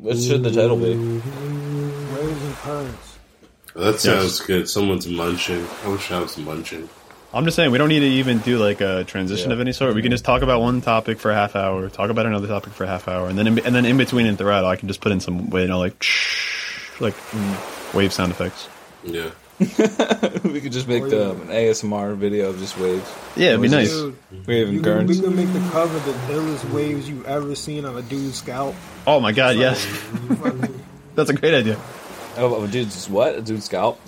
What should the title be? Waves and currents. That sounds good. Someone's munching. I wish I was munching. I'm just saying we don't need to even do like a transition Yeah. of any sort. We can just talk about one topic for a half hour, talk about another topic for a half hour, and then in, and then in between and throughout, I can just put in some you know like like mm. wave sound effects. Yeah. we could just make oh, the, um, an ASMR video of just waves. Yeah, it'd be nice. Dude, Wave you and we could make the cover the illest waves you've ever seen on a dude's scalp. Oh my god, yes, that's a great idea. Oh, oh, dude's what? A dude's scalp?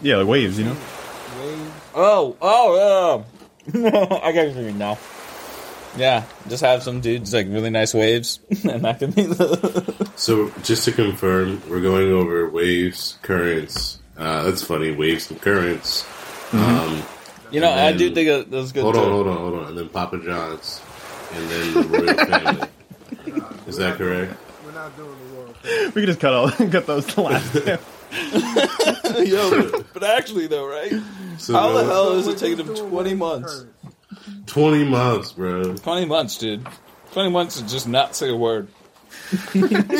Yeah, like waves, you know. waves. Oh, oh, yeah. Um, I got you now. Yeah, just have some dudes like really nice waves, and that can be the. So just to confirm, we're going over waves, currents. Uh, that's funny. Waves and currents. Um, You know, I do think that- that's good. hold too. on, hold on, hold on. And then Papa John's, and then the royal family. Is that correct? We're not doing the world. thing. We can just cut all cut those to last. Yo, but actually though, right? So How the hell is it taking just them twenty months? currents. Twenty months, bro. Twenty months, dude. Twenty months to just not say a word.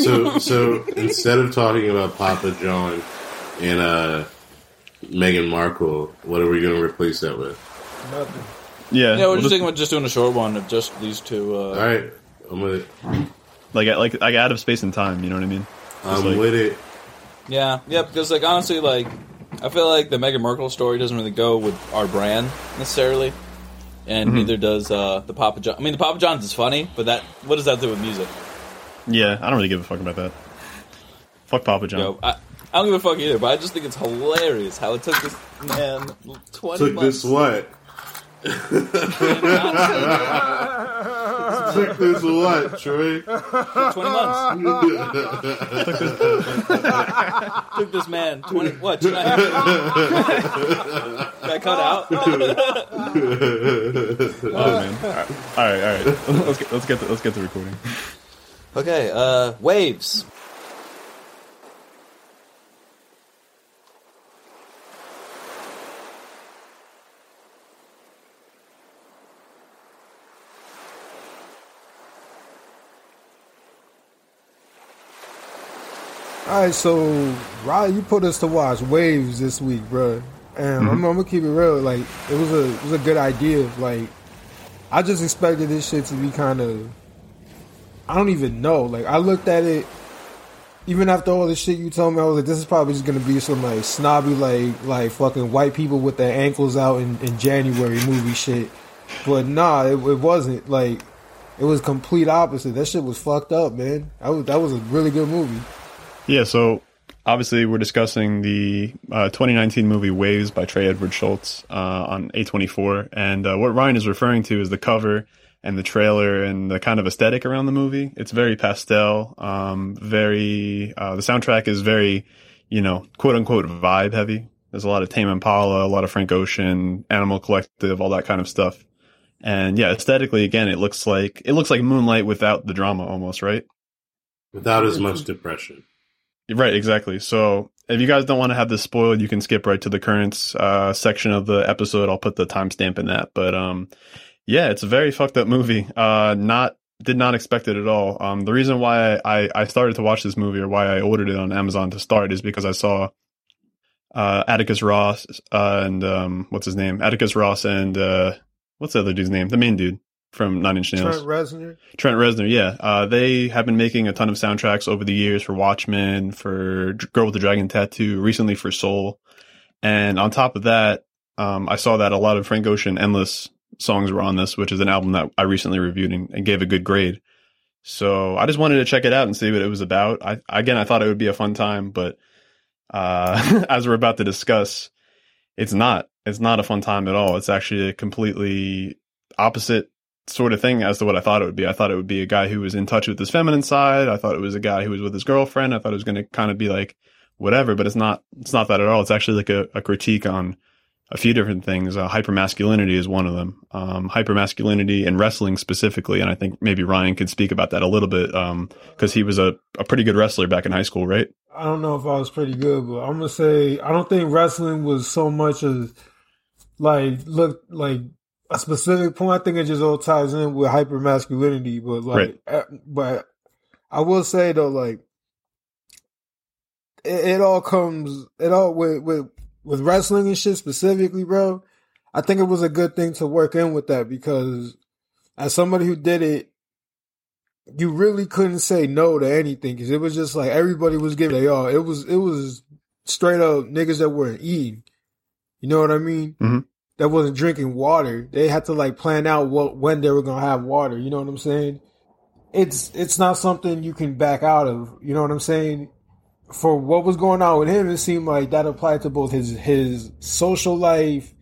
So, so instead of talking about Papa John and uh, Meghan Markle, what are we going to replace that with? Nothing. yeah, Yeah, we're we'll just just- thinking about just doing a short one of just these two. Uh, All right, I'm with it. like like like out of space and time. You know what I mean? I'm like- with it. Yeah, yeah, because like honestly, like I feel like the Meghan Markle story doesn't really go with our brand necessarily, and Mm-hmm. neither does uh, the Papa John. I mean, the Papa John's is funny, but that what does that do with music? Yeah, I don't really give a fuck about that. Fuck Papa John. Yo, I, I don't give a fuck either, but I just think it's hilarious how it took this man twenty Took months. this what? Took this what, Troy? Twenty months. took this man twenty. What? Should I Got cut out. Oh man. All right, all right. All right. Let's get let's get the, let's get the recording. okay. Uh, waves. All right, so Riley, you put us to watch Waves this week, bro. And I'm, mm-hmm. I'm gonna keep it real. Like it was a it was a good idea. Like I just expected this shit to be kind of. I don't even know. Like I looked at it. Even after all the shit you told me, I was like, "This is probably just gonna be some like snobby, like like fucking white people with their ankles out in, in January movie shit." But nah, it, it wasn't. Like it was complete opposite. That shit was fucked up, man. That was that was a really good movie. Yeah. So obviously we're discussing the uh, 2019 movie Waves by Trey Edward Shults uh, on A24, and uh, what Ryan is referring to is the cover and the trailer and the kind of aesthetic around the movie. It's very pastel, um, very. Uh, the soundtrack is very, you know, quote unquote vibe heavy. There's a lot of Tame Impala, a lot of Frank Ocean, Animal Collective, all that kind of stuff. And yeah, aesthetically, again, it looks like it looks like Moonlight without the drama, almost, right? Without as much depression. Right, exactly. So if you guys don't want to have this spoiled, you can skip right to the currents uh, section of the episode. I'll put the timestamp in that. But um, yeah, it's a very fucked up movie. Uh, not did not expect it at all. Um, the reason why I, I started to watch this movie or why I ordered it on Amazon to start is because I saw uh, Atticus Ross uh, and um, what's his name? Atticus Ross and uh, what's the other dude's name? The main dude from Nine Inch Nails. Trent Reznor. Trent Reznor, yeah. Uh, they have been making a ton of soundtracks over the years for Watchmen, for Girl with the Dragon Tattoo, recently for Soul. And on top of that, um, I saw that a lot of Frank Ocean Endless songs were on this, which is an album that I recently reviewed and, and gave a good grade. So I just wanted to check it out and see what it was about. I, again, I thought it would be a fun time, but, uh, as we're about to discuss, it's not. It's not a fun time at all. It's actually a completely opposite sort of thing as to what I thought it would be. I thought it would be a guy who was in touch with his feminine side. I thought it was a guy who was with his girlfriend. I thought it was going to kind of be like whatever, but it's not. It's not that at all. It's actually like a, a critique on a few different things. Uh, hypermasculinity is one of them. Um, hypermasculinity and wrestling specifically, and I think maybe Ryan could speak about that a little bit because he was a, a pretty good wrestler back in high school, right? I don't know if I was pretty good, but I'm gonna say I don't think wrestling was so much as like look like a specific point. I think it just all ties in with hyper masculinity. But like, Right. uh, but I will say though, like it, it all comes it all with with with wrestling and shit specifically, bro. I think it was a good thing to work in with that because as somebody who did it, you really couldn't say no to anything because it was just like everybody was giving they all. It was it was straight up niggas that weren't eating. You know what I mean? Mhm. That wasn't drinking water. They had to like plan out what when they were gonna have water. You know what I'm saying? It's it's not something you can back out of. You know what I'm saying? For what was going on with him, it seemed like that applied to both his his social life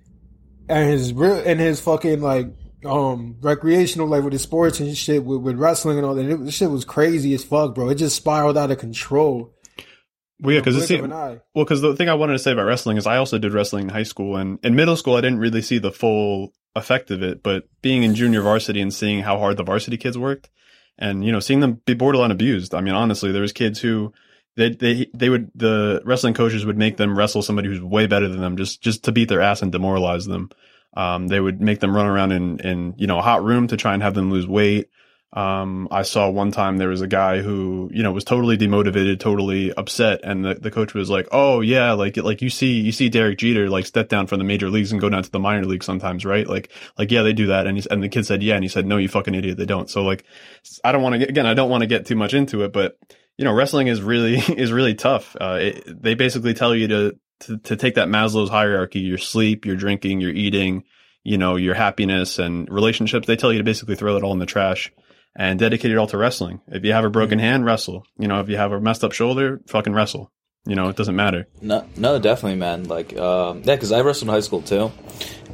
and his real and his fucking like um recreational life with his sports and shit with, with wrestling and all that. It, this shit was crazy as fuck, bro. It just spiraled out of control. Well, yeah, because Blink it of seemed, an eye. Well, because the thing I wanted to say about wrestling is I also did wrestling in high school, and in middle school I didn't really see the full effect of it. But being in junior varsity and seeing how hard the varsity kids worked, and you know seeing them be borderline abused. I mean, honestly, there was kids who they they they would the wrestling coaches would make them wrestle somebody who's way better than them just just to beat their ass and demoralize them. Um, they would make them run around in in you know a hot room to try and have them lose weight. Um, I saw one time there was a guy who, you know, was totally demotivated, totally upset. And the, the coach was like, Oh yeah, like, like you see, you see Derek Jeter like step down from the major leagues and go down to the minor leagues sometimes, right? Like, like, yeah, they do that. And he, and the kid said, yeah. And he said, no, you fucking idiot. They don't. So like, I don't want to get, again, I don't want to get too much into it, but you know, wrestling is really, is really tough. Uh, it, they basically tell you to, to, to take that Maslow's hierarchy, your sleep, your drinking, your eating, you know, your happiness and relationships. They tell you to basically throw it all in the trash and dedicate it all to wrestling. If you have a broken hand, wrestle. You know, if you have a messed up shoulder, fucking wrestle. You know, it doesn't matter. No, no, definitely, man. Like, um, yeah, because I wrestled in high school too,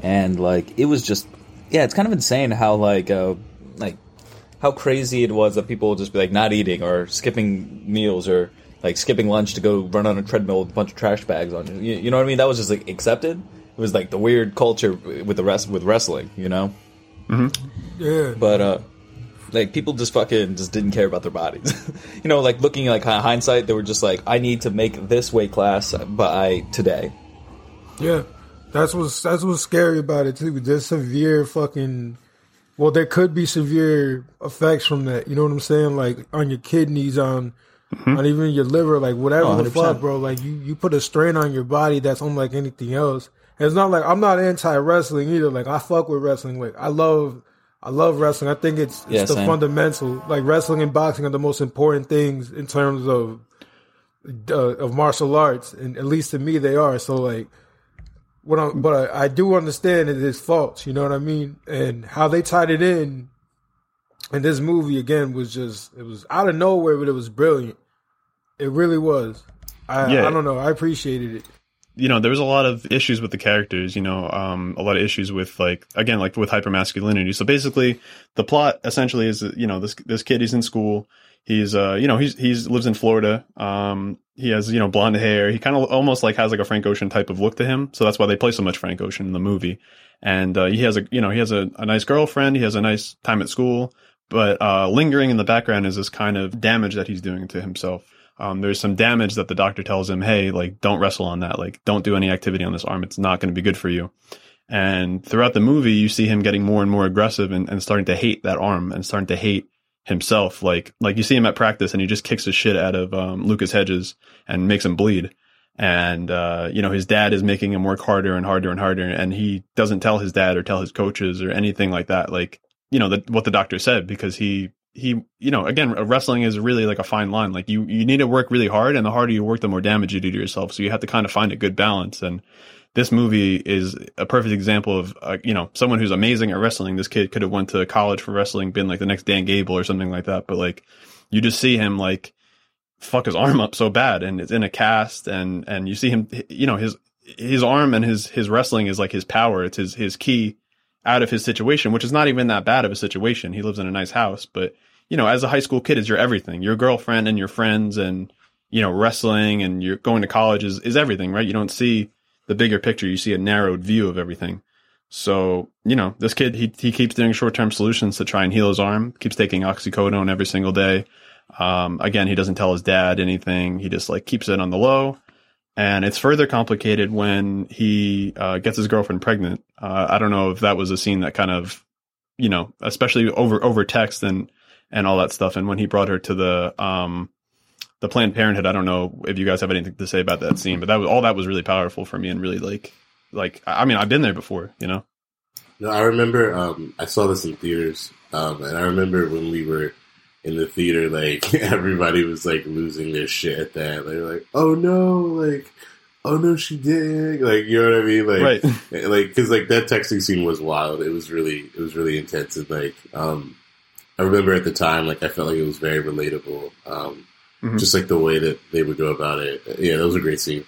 and like it was just, yeah, it's kind of insane how like, uh, like, how crazy it was that people would just be like not eating or skipping meals or like skipping lunch to go run on a treadmill with a bunch of trash bags on you. You, you know what I mean? That was just like accepted. It was like the weird culture with the rest with wrestling, you know. Yeah. But uh, like people just fucking just didn't care about their bodies. you know, like looking like hindsight, they were just like, I need to make this weight class by today. Yeah, that's what's that's what's scary about it too. There's severe fucking. Well, there could be severe effects from that. You know what I'm saying? Like on your kidneys, on mm-hmm. on even your liver, like whatever Oh, the fuck, oh, bro. Like you you put a strain on your body that's unlike anything else. And it's not like I'm not anti wrestling either. Like I fuck with wrestling. Like I love. I love wrestling. I think it's it's Yeah, the same. fundamental. Like wrestling and boxing are the most important things in terms of uh, of martial arts, and at least to me, they are. So like, what I'm, but I, I do understand it is faults. You know what I mean? And how they tied it in, and this movie again was just it was out of nowhere, but it was brilliant. It really was. I Yeah. I don't know. I appreciated it. You know, there was a lot of issues with the characters, you know, um, a lot of issues with like, again, like with hypermasculinity. So basically the plot essentially is, you know, this, this kid, he's in school. He's, uh, you know, he's, he's lives in Florida. Um, he has, you know, blonde hair. He kind of almost like has like a Frank Ocean type of look to him. So that's why they play so much Frank Ocean in the movie. And, uh, he has a, you know, he has a, a nice girlfriend. He has a nice time at school, but, uh, lingering in the background is this kind of damage that he's doing to himself um, there's some damage that the doctor tells him, hey, like, don't wrestle on that. Like, don't do any activity on this arm. It's not going to be good for you. And throughout the movie, you see him getting more and more aggressive and, and starting to hate that arm and starting to hate himself. Like, like you see him at practice and he just kicks the shit out of, um, Lucas Hedges and makes him bleed. And, uh, you know, his dad is making him work harder and harder and harder. And he doesn't tell his dad or tell his coaches or anything like that. Like, you know, the, what the doctor said because he, he, you know, again, wrestling is really like a fine line. Like you, you need to work really hard and the harder you work, the more damage you do to yourself. So you have to kind of find a good balance. And this movie is a perfect example of, uh, you know, someone who's amazing at wrestling. This kid could have went to college for wrestling, been like the next Dan Gable or something like that. But like, you just see him like fuck his arm up so bad and it's in a cast and, and you see him, you know, his, his arm and his, his wrestling is like his power. It's his, his key out of his situation, which is not even that bad of a situation. He lives in a nice house, but you know, as a high school kid, is your everything. Your girlfriend and your friends and, you know, wrestling and you're going to college is, is everything, right? You don't see the bigger picture. You see a narrowed view of everything. So, you know, this kid, he, he keeps doing short term solutions to try and heal his arm, keeps taking oxycodone every single day. Um, again, he doesn't tell his dad anything. He just like keeps it on the low. And it's further complicated when he uh, gets his girlfriend pregnant. Uh, I don't know if that was a scene that kind of, you know, especially over over text and and all that stuff. And when he brought her to the um the Planned Parenthood. I don't know if you guys have anything to say about that scene, but that was all that was really powerful for me and really like like I mean I've been there before, you know. No, I remember um, I saw this in theaters, um, and I remember when we were in the theater, like everybody was like losing their shit at that. They were like, "Oh no!" Like, "Oh no, she did!" Like, you know what I mean? Like, Right. like because like that texting scene was wild. It was really, it was really intense, and like, um, I remember at the time, like I felt like it was very relatable. Um, Mhm. just like the way that they would go about it. Yeah, that was a great scene.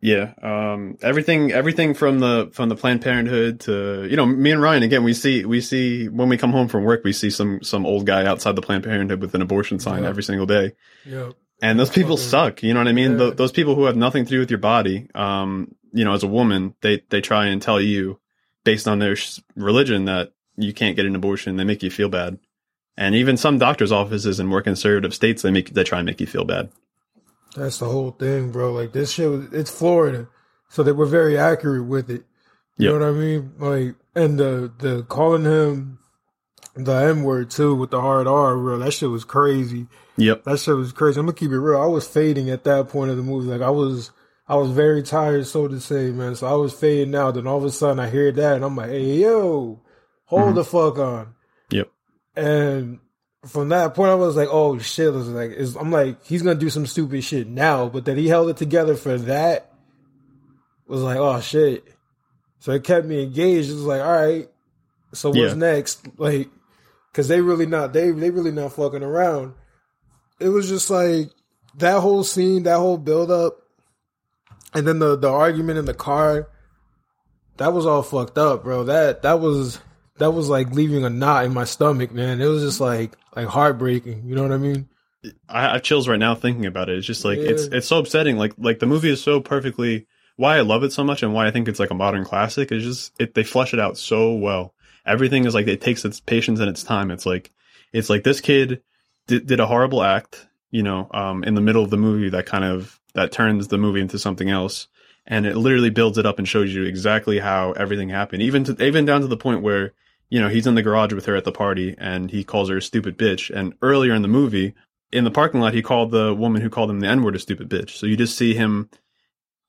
Yeah, um, everything, everything from the from the Planned Parenthood to you know me and Ryan again. We see we see when we come home from work, we see some some old guy outside the Planned Parenthood with an abortion sign Yeah. every single day, Yep. and those people suck. You know what I mean? Yeah. Th those people who have nothing to do with your body, um, you know, as a woman, they they try and tell you based on their sh- religion that you can't get an abortion. They make you feel bad, and even some doctors' offices in more conservative states, they make they try and make you feel bad. That's the whole thing, bro. Like this shit was it's Florida. So they were very accurate with it. You Yep. know what I mean? Like and the the calling him the M word too with the hard R, bro. That shit was crazy. Yep. That shit was crazy. I'm gonna keep it real. I was fading at that point of the movie. Like I was I was very tired, so to say, man. So I was fading out. Then all of a sudden I hear that and I'm like, hey yo, hold Mhm. the fuck on. Yep. And from that point, I was like, "Oh shit!" I was like, "I'm like, he's gonna do some stupid shit now," but that he held it together for that was like, "Oh shit!" So it kept me engaged. It was like, "All right, so what's Yeah. next?" Like, because they really not they they really not fucking around. It was just like that whole scene, that whole build up, and then the the argument in the car. That was all fucked up, bro. That that was that was like leaving a knot in my stomach, man. It was just like like heartbreaking. You know what I mean? I I have chills right now thinking about it. It's just like it's it's so upsetting. Like like the movie is so perfectly why I love it so much and why I think it's like a modern classic is just it they flesh it out so well. Everything is like it takes its patience and its time. It's like it's like this kid did, did a horrible act, you know, um, in the middle of the movie that kind of that turns the movie into something else, and it literally builds it up and shows you exactly how everything happened, even to even down to the point where you know he's in the garage with her at the party and he calls her a stupid bitch, and earlier in the movie in the parking lot, he called the woman who called him the N word a stupid bitch. So you just see him,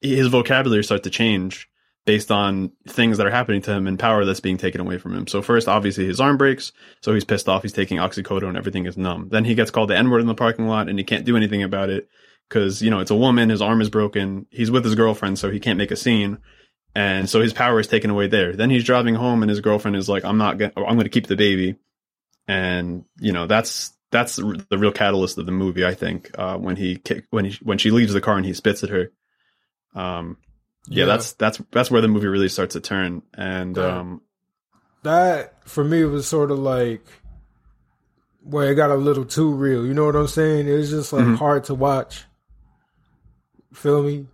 his vocabulary start to change based on things that are happening to him and power that's being taken away from him. So first, obviously, his arm breaks, so he's pissed off. He's taking oxycodone, everything is numb. Then he gets called the N word in the parking lot, and he can't do anything about it because you know it's a woman. His arm is broken. He's with his girlfriend, so he can't make a scene. And so his power is taken away there. Then he's driving home, and his girlfriend is like, "I'm not gonna. I'm going to keep the baby." And you know that's that's the real catalyst of the movie, I think. Uh, when he when he when she leaves the car and he spits at her. Um, yeah, Yeah. that's that's that's where the movie really starts to turn. And um, That for me was sort of like where it got a little too real. You know what I'm saying? It was just like Mhm. hard to watch. Feel me?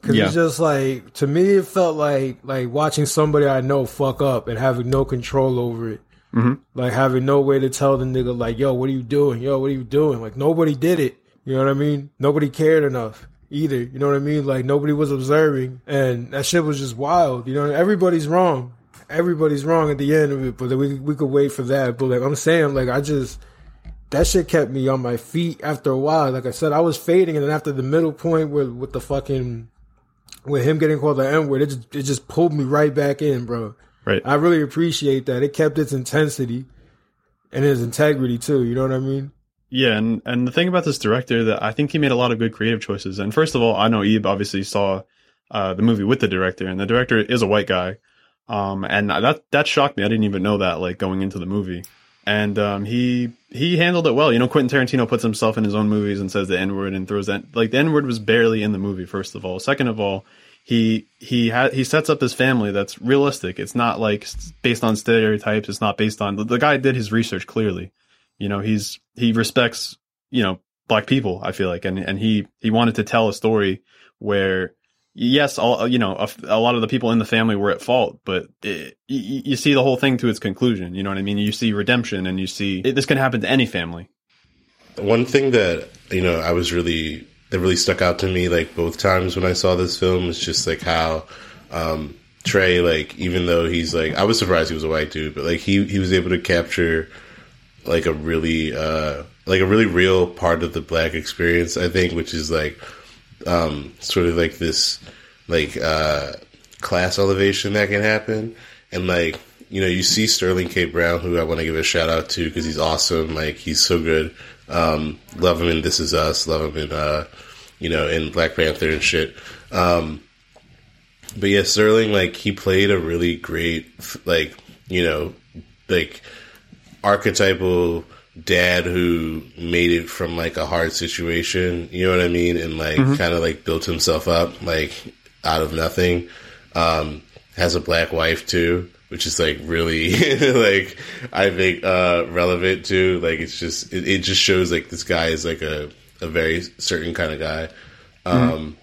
Because Yeah. it's just like to me, it felt like like watching somebody I know fuck up and having no control over it. Mhm. Like having no way to tell the nigga like, "Yo, what are you doing? Yo, what are you doing?" Like nobody did it. You know what I mean? Nobody cared enough either. You know what I mean? Like nobody was observing, and that shit was just wild. You know, everybody's wrong. Everybody's wrong at the end of it, but we we could wait for that. But like I'm saying, like I just that shit kept me on my feet after a while. Like I said, I was fading, and then after the middle point with with the fucking with him getting called the N word, it just it just pulled me right back in, bro. right, I really appreciate that. It kept its intensity and its integrity too. You know what I mean? yeah, and and the thing about this director that I think he made a lot of good creative choices. And first of all, I know Ebe obviously saw uh, the movie with the director, and the director is a white guy. Um, and that that shocked me. I didn't even know that like going into the movie. And um, he he handled it well. You know, Quentin Tarantino puts himself in his own movies and says the N word and throws that like the N word was barely in the movie. First of all, second of all, he he ha- he sets up his family that's realistic. It's not like based on stereotypes. It's not based on the, the guy did his research clearly. You know, he's he respects you know black people. I feel like, and and he he wanted to tell a story where yes, all you know, a, a lot of the people in the family were at fault, but it, you, see the whole thing to its conclusion. You know what I mean? You see redemption, and you see it, this can happen to any family. One thing that you know I was really that really stuck out to me like both times when I saw this film is just like how um, Trey like even though he's like I was surprised he was a white dude, but like he he was able to capture like a really uh like a really real part of the black experience. I think, which is like um, sort of like this like uh, class elevation that can happen, and like you know you see Sterling K. Brown, who I want to give a shout out to because he's awesome. Like he's so good. Um, love him in This Is Us. Love him in uh, you know in Black Panther and shit. Um, but yeah, Sterling like he played a really great like you know like archetypal dad who made it from like a hard situation, you know what I mean, and like mm-hmm. kind of like built himself up like out of nothing. Um, has a black wife too, which is like really like I think uh, relevant too. Like it's just it, it, just shows like this guy is like a a very certain kind of guy. Mm-hmm. Um,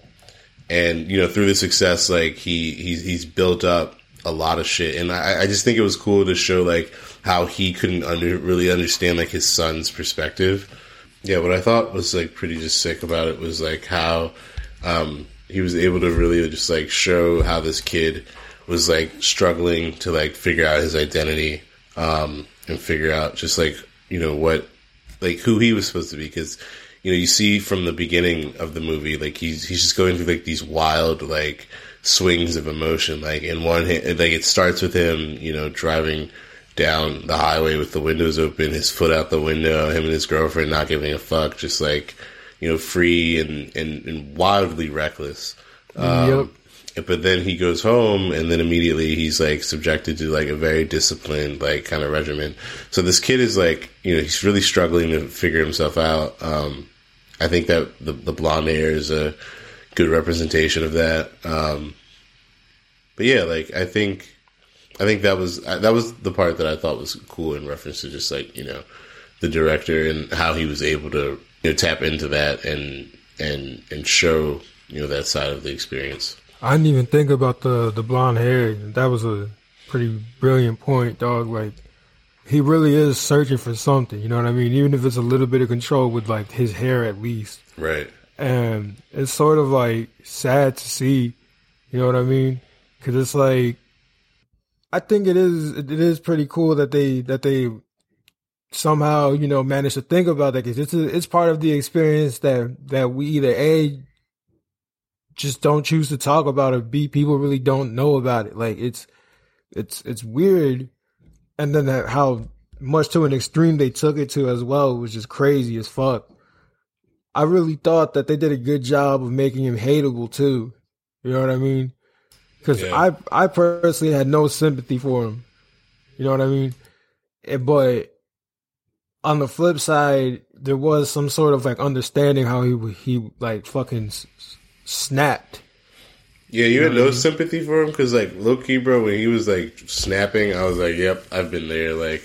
and you know through the success, like he he's he's built up a lot of shit, and I, I just think it was cool to show like how he couldn't under, really understand like his son's perspective. Yeah, what I thought was like pretty just sick about it was like how um, he was able to really just like show how this kid was like struggling to like figure out his identity um, and figure out just like you know what like who he was supposed to be because you know you see from the beginning of the movie like he's he's just going through like these wild like swings of emotion like in one hand like it starts with him you know driving down the highway with the windows open, his foot out the window, him and his girlfriend not giving a fuck, just like you know, free and and, and wildly reckless. Um, yep. But then he goes home, and then immediately he's like subjected to like a very disciplined like kind of regimen. So this kid is like, you know, he's really struggling to figure himself out. Um, I think that the the blonde hair is a good representation of that. Um, but yeah, like I think I think that was that was the part that I thought was cool in reference to just like you know the director and how he was able to you know tap into that and and and show you know that side of the experience. I didn't even think about the the blonde hair. That was a pretty brilliant point, dog. Like he really is searching for something. You know what I mean? Even if it's a little bit of control with like his hair, at least. Right. And it's sort of like sad to see. You know what I mean? Because it's like I think it is it is pretty cool that they that they somehow you know managed to think about that because it's a, it's part of the experience that that we either a just don't choose to talk about or b people really don't know about it. Like it's it's it's weird. And then that, how much to an extreme they took it to as well was just crazy as fuck. I really thought that they did a good job of making him hateable too. You know what i mean because yeah. I I personally had no sympathy for him. You know what I mean? But on the flip side, there was some sort of like understanding how he he like fucking snapped. Yeah, you, you had no mean? sympathy for him because like low key, bro, when he was like snapping, I was like, "Yep, I've been there." Like,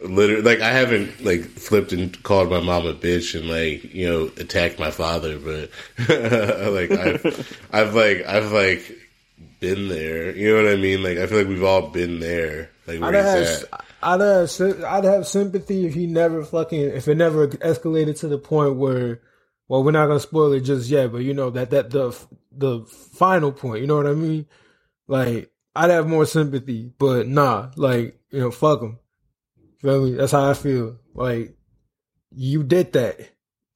literally, like I haven't like flipped and called my mom a bitch and like you know attacked my father, but like I've I've like I've like been there. You know what I mean? Like I feel like we've all been there. Like I'd have, I'd have, I'd have sympathy if he never fucking if it never escalated to the point where, well, we're not gonna spoil it just yet, but you know that that the the final point. You know what I mean? Like I'd have more sympathy, but nah, like you know, fuck him. Feel me? That's how I feel. Like you did that.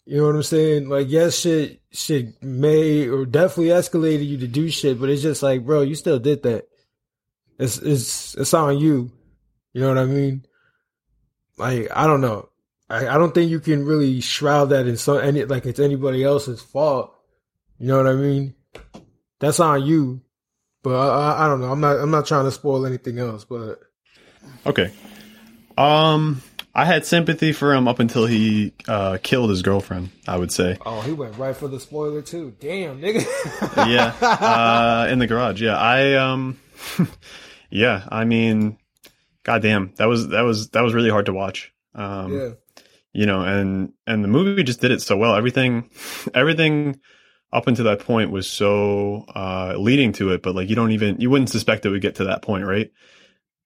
You know what I'm saying? Like, yes, shit, shit may or definitely escalated you to do shit, but it's just like, bro, you still did that. It's it's it's on you. You know what I mean? Like, I don't know. I, I don't think you can really shroud that in some any like it's anybody else's fault. You know what I mean? That's on you. But I, I, I don't know. I'm not I'm not trying to spoil anything else. But okay. Um, I had sympathy for him up until he uh, killed his girlfriend. I would say. Oh, he went right for the spoiler too. Damn, nigga. yeah, uh, in the garage. Yeah, I um, yeah. I mean, goddamn, that was that was that was really hard to watch. Um, yeah. You know, and and the movie just did it so well. Everything, everything up until that point was so uh, leading to it, but like you don't even you wouldn't suspect it would get to that point, right?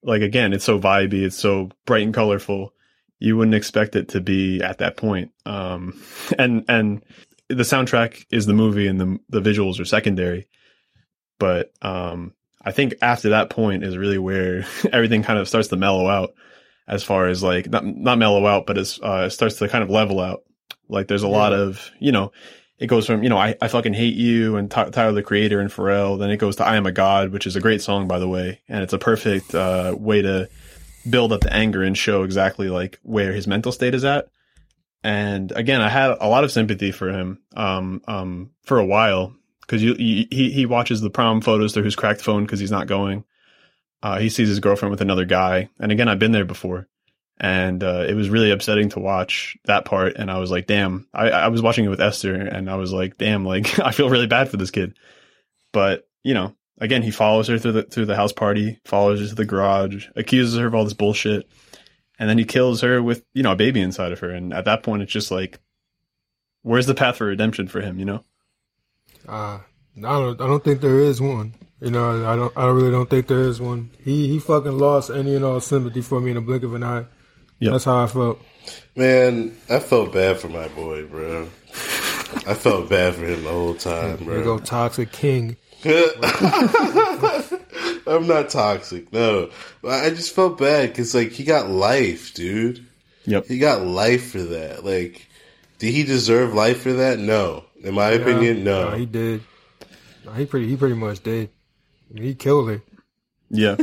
Like again, it's so vibey, it's so bright and colorful you wouldn't expect it to be at that point. Um, and and the soundtrack is the movie, and the the visuals are secondary. But um, I think after that point is really where everything kind of starts to mellow out. as far as like not not mellow out, but as uh, it starts to kind of level out. Like there's a lot Yeah. of you know, it goes from you know I, I fucking hate you and Ty- Tyler the Creator and Pharrell. Then it goes to I Am a God, which is a great song by the way, and it's a perfect uh, way to build up the anger and show exactly like where his mental state is at. And again, I had a lot of sympathy for him um, um, for a while because he he watches the prom photos through his cracked phone because he's not going. Uh, he sees his girlfriend with another guy, and again, I've been there before, and uh, it was really upsetting to watch that part. And I was like, "Damn!" I, I was watching it with Esther, and I was like, "Damn!" Like I feel really bad for this kid. But you know, again, he follows her through the through the house party, follows her to the garage, accuses her of all this bullshit, and then he kills her with you know a baby inside of her. And at that point, it's just like, where's the path for redemption for him? You know? Uh, I don't. I don't think there is one. You know, I don't. I really don't think there is one. He he fucking lost any and all sympathy for me in a blink of an eye. Yep. That's how I felt. Man, I felt bad for my boy, bro. I felt bad for him the whole time, There you bro. go, toxic king. I'm not toxic, no. I just felt bad because, like, he got life, dude. Yep. He got life for that. Like, did he deserve life for that? No. In my opinion, no. he did. No, he pretty. He pretty much did. I mean, he killed her. Yeah.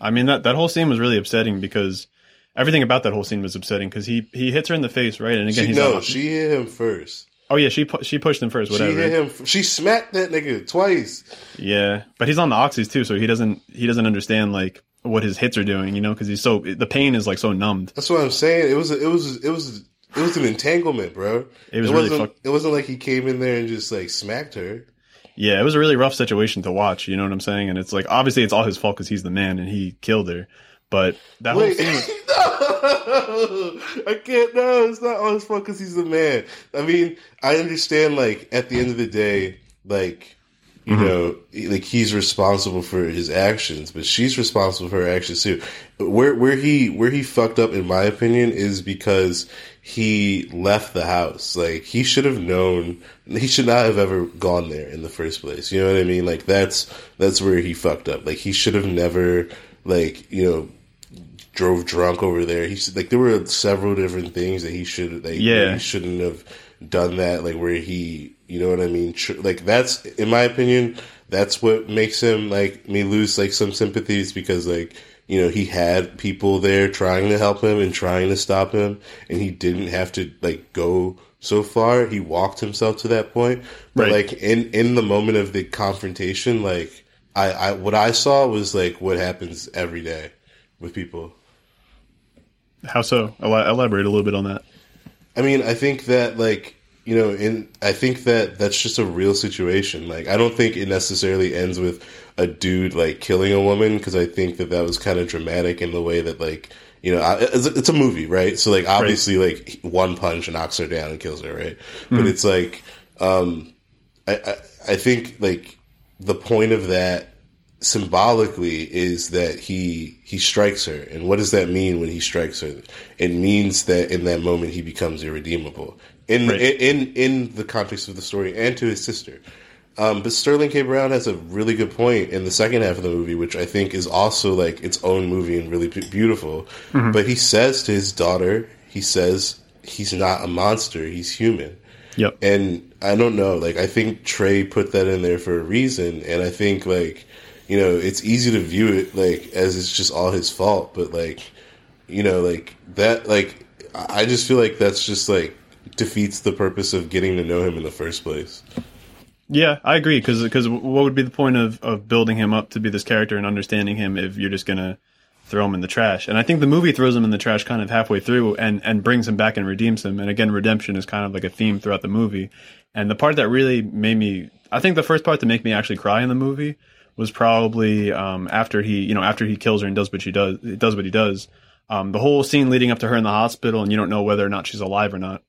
I mean that that whole scene was really upsetting because everything about that whole scene was upsetting because he he hits her in the face, right? And again, she, he's no, not- she hit him first. Oh yeah, she pu- she pushed him first, whatever. She hit him. She smacked that nigga twice. Yeah, but he's on the oxys too, so he doesn't he doesn't understand like what his hits are doing, you know, because he's so the pain is like so numbed. That's what I'm saying. It was. It was. It was. It was an entanglement, bro. It was really wasn't. fuck- It wasn't like he came in there and just like smacked her. Yeah, it was a really rough situation to watch. You know what I'm saying? And it's like obviously it's all his fault because he's the man and he killed her. But that whole Wait, scene, was- no, I can't. No, it's not all his fault because he's the man. I mean, I understand. Like at the end of the day, like you Mm-hmm. know, like he's responsible for his actions, but she's responsible for her actions too. Where where he where he fucked up, in my opinion, is because he left the house. Like he should have known. He should not have ever gone there in the first place. You know what I mean? Like that's that's where he fucked up. Like he should have never like you know drove drunk over there. He like there were several different things that he should like Yeah. he shouldn't have done that. Like where he you know what I mean? Like that's in my opinion that's what makes him like me lose like some sympathies because like you know he had people there trying to help him and trying to stop him and he didn't have to like go so far he walked himself to that point but Right. like in in the moment of the confrontation like I, I what I saw was like what happens every day with people how so? Ela- Elaborate a little bit on that. I mean, I think that like you know, in I think that that's just a real situation. Like, I don't think it necessarily ends with a dude like killing a woman because I think that that was kind of dramatic in the way that like you know, I, it's, it's a movie, right? So like obviously like one punch knocks her down and kills her, right? But it's like um, I, I I think like the point of that symbolically is that he he strikes her and what does that mean when he strikes her it means that in that moment he becomes irredeemable in Right. in in the context of the story and to his sister um, but Sterling K. Brown has a really good point in the second half of the movie, which I think is also like its own movie and really beautiful. But he says to his daughter, he says he's not a monster; he's human. Yep. And I don't know, like I think Trey put that in there for a reason, and I think like you know it's easy to view it like as it's just all his fault, but like you know like that like I just feel like that's just like defeats the purpose of getting to know him in the first place. Yeah, I agree. Because what would be the point of, of building him up to be this character and understanding him if you're just gonna throw him in the trash? And I think the movie throws him in the trash kind of halfway through and and brings him back and redeems him. And again, redemption is kind of like a theme throughout the movie. And the part that really made me, I think the first part to make me actually cry in the movie was probably um, after he, you know, after he kills her and does what she does, does what he does. Um, the whole scene leading up to her in the hospital, and you don't know whether or not she's alive or not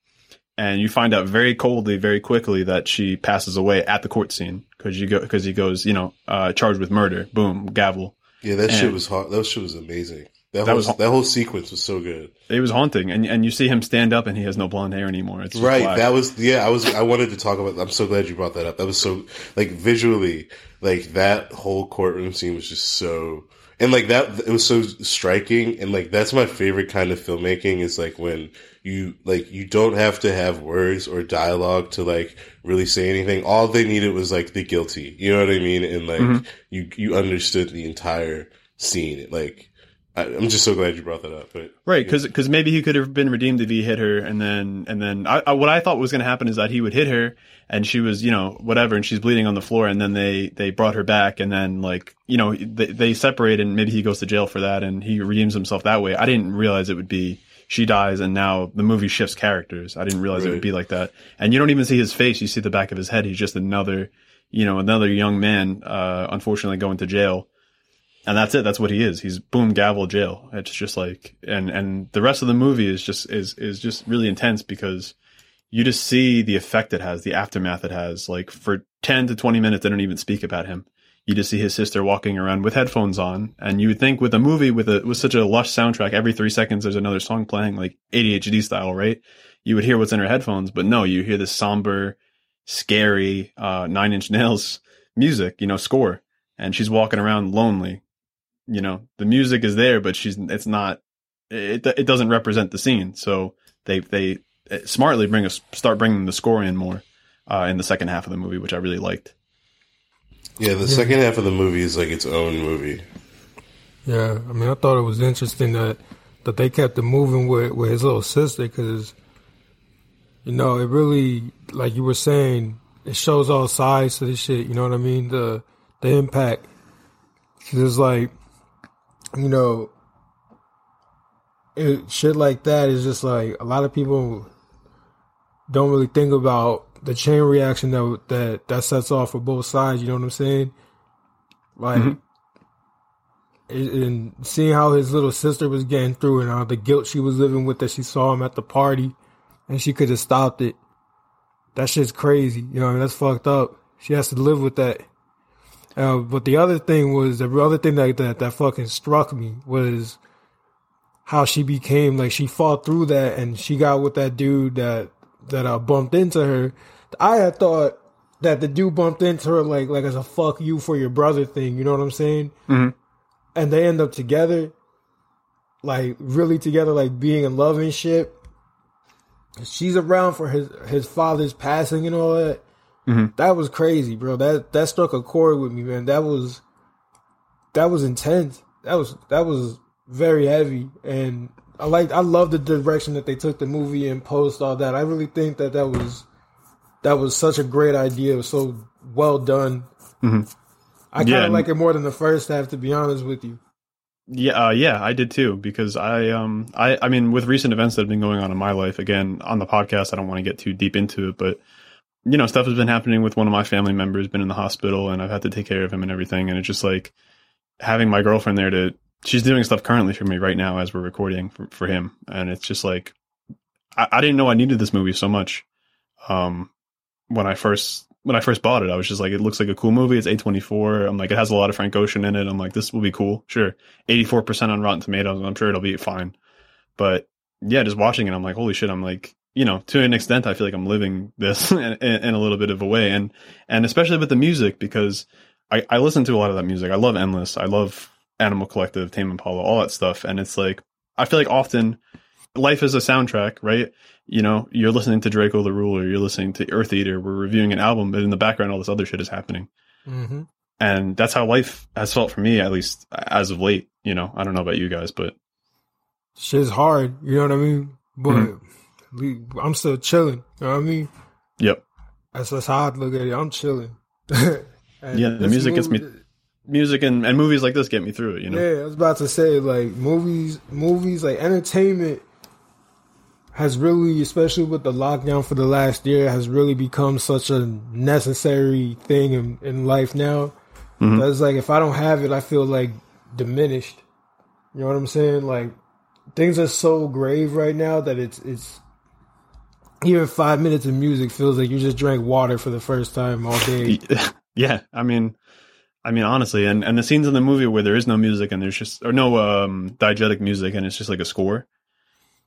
and you find out very coldly, very quickly that she passes away at the court scene because you go because he goes, you know, uh, charged with murder. Boom, gavel. Yeah, that shit was hot. That shit was amazing. That, That whole was- that whole sequence was so good. It was haunting, and and you see him stand up, and he has no blonde hair anymore. It's Right. black. That was yeah. I was I wanted to talk about. I'm so glad you brought that up. That was so like visually like that whole courtroom scene was just so. and like that it was so striking and like that's my favorite kind of filmmaking is like when you like you don't have to have words or dialogue to like really say anything. All they needed was like the guilty. You know what i mean? And like Mhm. you you understood the entire scene. Like I, i'm just so glad you brought that up but Right, because maybe he could have been redeemed if he hit her, and then and then I, I, what I thought was going to happen is that he would hit her, and she was you know whatever, and she's bleeding on the floor, and then they they brought her back, and then like you know they, they separate, and maybe he goes to jail for that, and he redeems himself that way. I didn't realize it would be she dies, and now the movie shifts characters. I didn't realize it would be like that, and you don't even see his face; you see the back of his head. He's just another you know another young man, uh, unfortunately going to jail and that's it. That's what he is. He's boom gavel jail. It's just like and and the rest of the movie is just is is just really intense because you just see the effect it has, the aftermath it has. Like for ten to twenty minutes, they don't even speak about him. You just see his sister walking around with headphones on, and you would think with a movie with a with such a lush soundtrack, every three seconds there's another song playing, like ADHD style, right? You would hear what's in her headphones, but no, you hear this somber, scary, uh, Nine Inch Nails music, you know, score, and she's walking around lonely, you know the music is there but she's it's not it it doesn't represent the scene. So they they eh, smartly bring us start bringing the score in more uh, in the second half of the movie which i really liked yeah the second half of the movie is like its own movie Yeah, I mean, I thought it was interesting that that they kept it moving with with his little sister because, you know, it really, like you were saying, it shows all sides to this shit. You know what I mean? The the impact. 'Cause it's like, you know, it, shit like that is just like a lot of people don't really think about the chain reaction that that that sets off for both sides. You know what I'm saying? Like Mhm. and seeing how his little sister was getting through and all the guilt she was living with that she saw him at the party and she could have stopped it. That shit's crazy. You know, I mean, that's fucked up. She has to live with that. Uh, but the other thing was the other thing that, that that fucking struck me was how she became like she fought through that and she got with that dude that that uh, bumped into her. I had thought that the dude bumped into her like like as a fuck you for your brother thing. You know what I'm saying? Mhm. And they end up together, like really together, like being in love and shit. She's around for his his father's passing and all that. Mhm. That was crazy, bro. That that struck a chord with me, man. That was that was intense. That was that was very heavy, and I like I love the direction that they took the movie and post all that. I really think that that was that was such a great idea. It was so well done. Mhm. I kind of Yeah, like it more than the first half, to be honest with you. Yeah, uh, yeah, I did too because I, um, I, I mean, with recent events that have been going on in my life, again on the podcast, I don't want to get too deep into it, but you know, stuff has been happening with one of my family members, been in the hospital, and I've had to take care of him and everything, and it's just like having my girlfriend there to, she's doing stuff currently for me right now as we're recording for, for him, and it's just like, I, I didn't know I needed this movie so much, um, when I first when I first bought it, I was just like, it looks like a cool movie. It's A24. I'm like, it has a lot of Frank Ocean in it. I'm like, this will be cool. Sure. 84% on Rotten Tomatoes. I'm sure it'll be fine. But yeah, just watching it, I'm like, holy shit. I'm like, you know, to an extent, I feel like I'm living this in, in, in a little bit of a way. And, and especially with the music, because I, I listen to a lot of that music. I love Endless. I love Animal Collective, Tame Impala, all that stuff. And it's like, I feel like often life is a soundtrack, right? You know, you're listening to Draco the Ruler, you're listening to Earth Eater, we're reviewing an album, but in the background, all this other shit is happening. Mm-hmm. And that's how life has felt for me, at least as of late. You know, I don't know about you guys, but Shit's hard, you know what I mean? But Mhm. we, I'm still chilling. You know what I mean? yep. That's, that's how I look at it. I'm chilling. Yeah, the music gets me- Music and, and movies like this get me through it, you know? Yeah, I was about to say like movies, movies like entertainment has really, especially with the lockdown for the last year, has really become such a necessary thing in, in life now. Mhm. That's like if I don't have it, I feel like diminished. You know what I'm saying? Like things are so grave right now that it's it's even five minutes of music feels like you just drank water for the first time all day. yeah, I mean, I mean, honestly, and, and the scenes in the movie where there is no music and there's just, or no um, diegetic music and it's just like a score,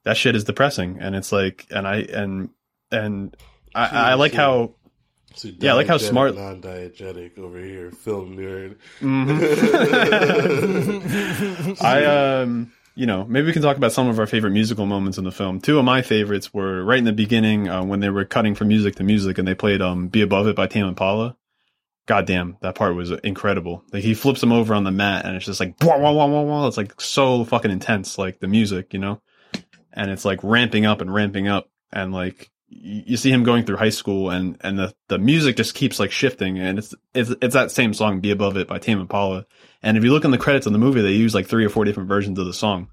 that shit is depressing. And it's like, and I, and, and I, I like how, So Yeah, I like how smart- non-diegetic over here, film nerd. I um you know, maybe we can talk about some of our favorite musical moments in the film. Two of my favorites were right in the beginning uh, when they were cutting from music to music and they played um Be Above It by Tame Impala. Goddamn, that part was incredible. Like he flips him over on the mat and it's just like wah, wah, wah, wah, wah. it's like so fucking intense, like the music, you know? And it's like ramping up and ramping up and like you see him going through high school and and the the music just keeps like shifting and it's it's it's that same song Be Above It by Tame Impala. And if you look in the credits of the movie, they use like three or four different versions of the song.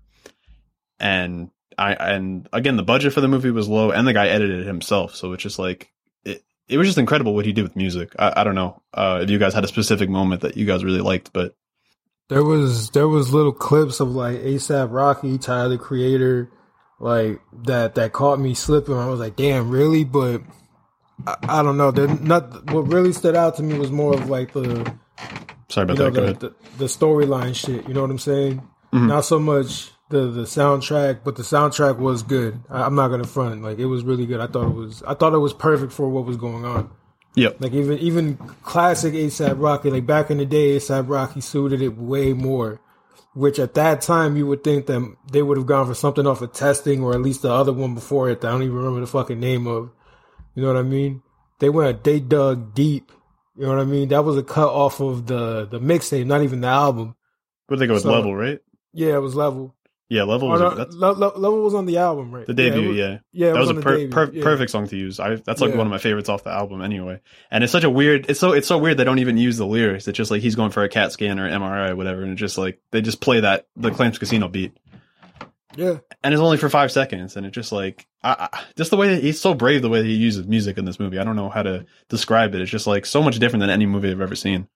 And I and again, the budget for the movie was low, and the guy edited it himself, so it's just like it. It was just incredible what he did with music. I, I don't know uh, if you guys had a specific moment that you guys really liked, but There was there was little clips of like ASAP Rocky, Tyler the Creator, like that that caught me slipping. I was like, damn, really? But I, I don't know. Not what really stood out to me was more of like the sorry about you know that. The the, the storyline shit. You know what I'm saying? Mhm. Not so much the the soundtrack, but the soundtrack was good. I, I'm not gonna front. Like it was really good. I thought it was I thought it was perfect for what was going on. Yep. Like even even classic ASAP Rocky, like back in the day, ASAP Rocky suited it way more. Which at that time you would think that they would have gone for something off of testing or at least the other one before it that I don't even remember the fucking name of. You know what I mean? They went they dug deep. You know what I mean? That was a cut off of the the mixtape, not even the album. What they go with So- level, right? Yeah, it was level. Yeah, level Oh, was no, that's Le- Le- level was on the album, right? the Yeah, debut. was- Yeah, yeah, it that was, on a the per- per- yeah. perfect song to use. I that's like Yeah. one of my favorites off the album anyway. And it's such a weird. It's so it's so weird they don't even use the lyrics. It's just like he's going for a CAT scan or MRI or whatever, and it's just like they just play that the Clams Casino beat. Yeah, and it's only for five seconds and it's just like I, I, just the way that he's so brave the way that he uses music in this movie i don't know how to describe it it's just like so much different than any movie i've ever seen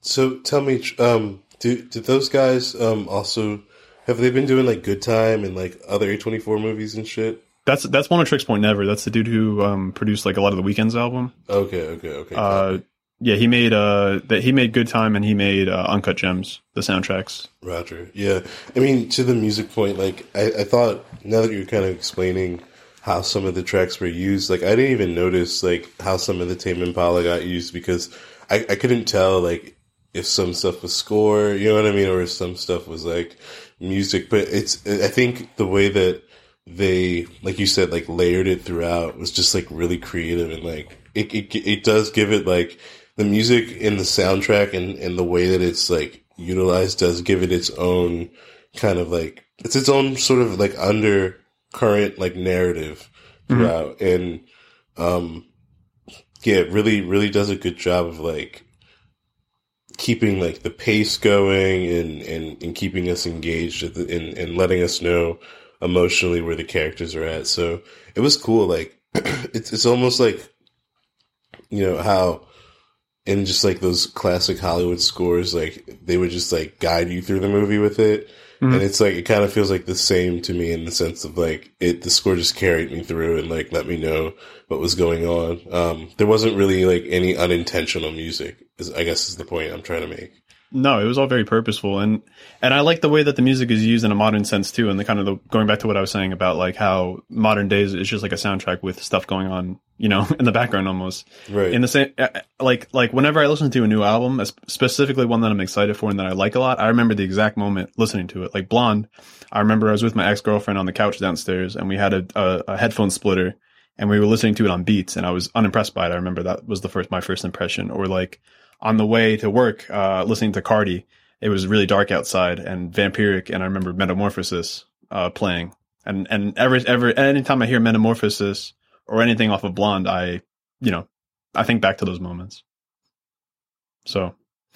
So tell me, um, do did those guys um also have they been doing like Good Time and like other A twenty four movies and shit? that's that's Oneohtrix Point Never that's the dude who um produced like a lot of the Weeknd's album Okay, okay, okay. uh yeah he made uh that he made good time and he made uh, uncut gems the soundtracks Roger. Yeah. I mean, to the music point, like, I, I thought now that you're kind of explaining how some of the tracks were used, like, I didn't even notice, like, how some of the Tame Impala got used because I, I couldn't tell, like, if some stuff was score, you know what I mean, or if some stuff was, like, music. But it's, I think the way that they, like you said, like, layered it throughout was just, like, really creative and, like, it, it, it does give it, like, the music in the soundtrack and, and the way that it's like utilized does give it its own kind of like it's its own sort of like undercurrent like narrative throughout and um yeah it really really does a good job of like keeping like the pace going and and, and keeping us engaged at the, and, and letting us know emotionally where the characters are at so it was cool like it's it's almost like you know how in just like those classic Hollywood scores, like they would just like guide you through the movie with it. Mhm. And it's like it kind of feels like the same to me in the sense of like it the score just carried me through and like let me know what was going on. Um there wasn't really like any unintentional music, is I guess is the point I'm trying to make. No, it was all very purposeful, and and I like the way that the music is used in a modern sense too, and the kind of the, going back to what I was saying about like how modern days is just like a soundtrack with stuff going on, you know, in the background almost. Right. In the same, uh, like like whenever I listen to a new album, specifically one that I'm excited for and that I like a lot, I remember the exact moment listening to it. Like Blonde, I remember I was with my ex girlfriend on the couch downstairs, and we had a, a, a headphone splitter, and we were listening to it on Beats, and I was unimpressed by it. I remember that was the first my first impression, or like on the way to work, uh, listening to Cardi. It was really dark outside and vampiric, and I remember Metamorphosis uh, playing. And and every every anytime I hear Metamorphosis or anything off of Blonde, I you know I think back to those moments. So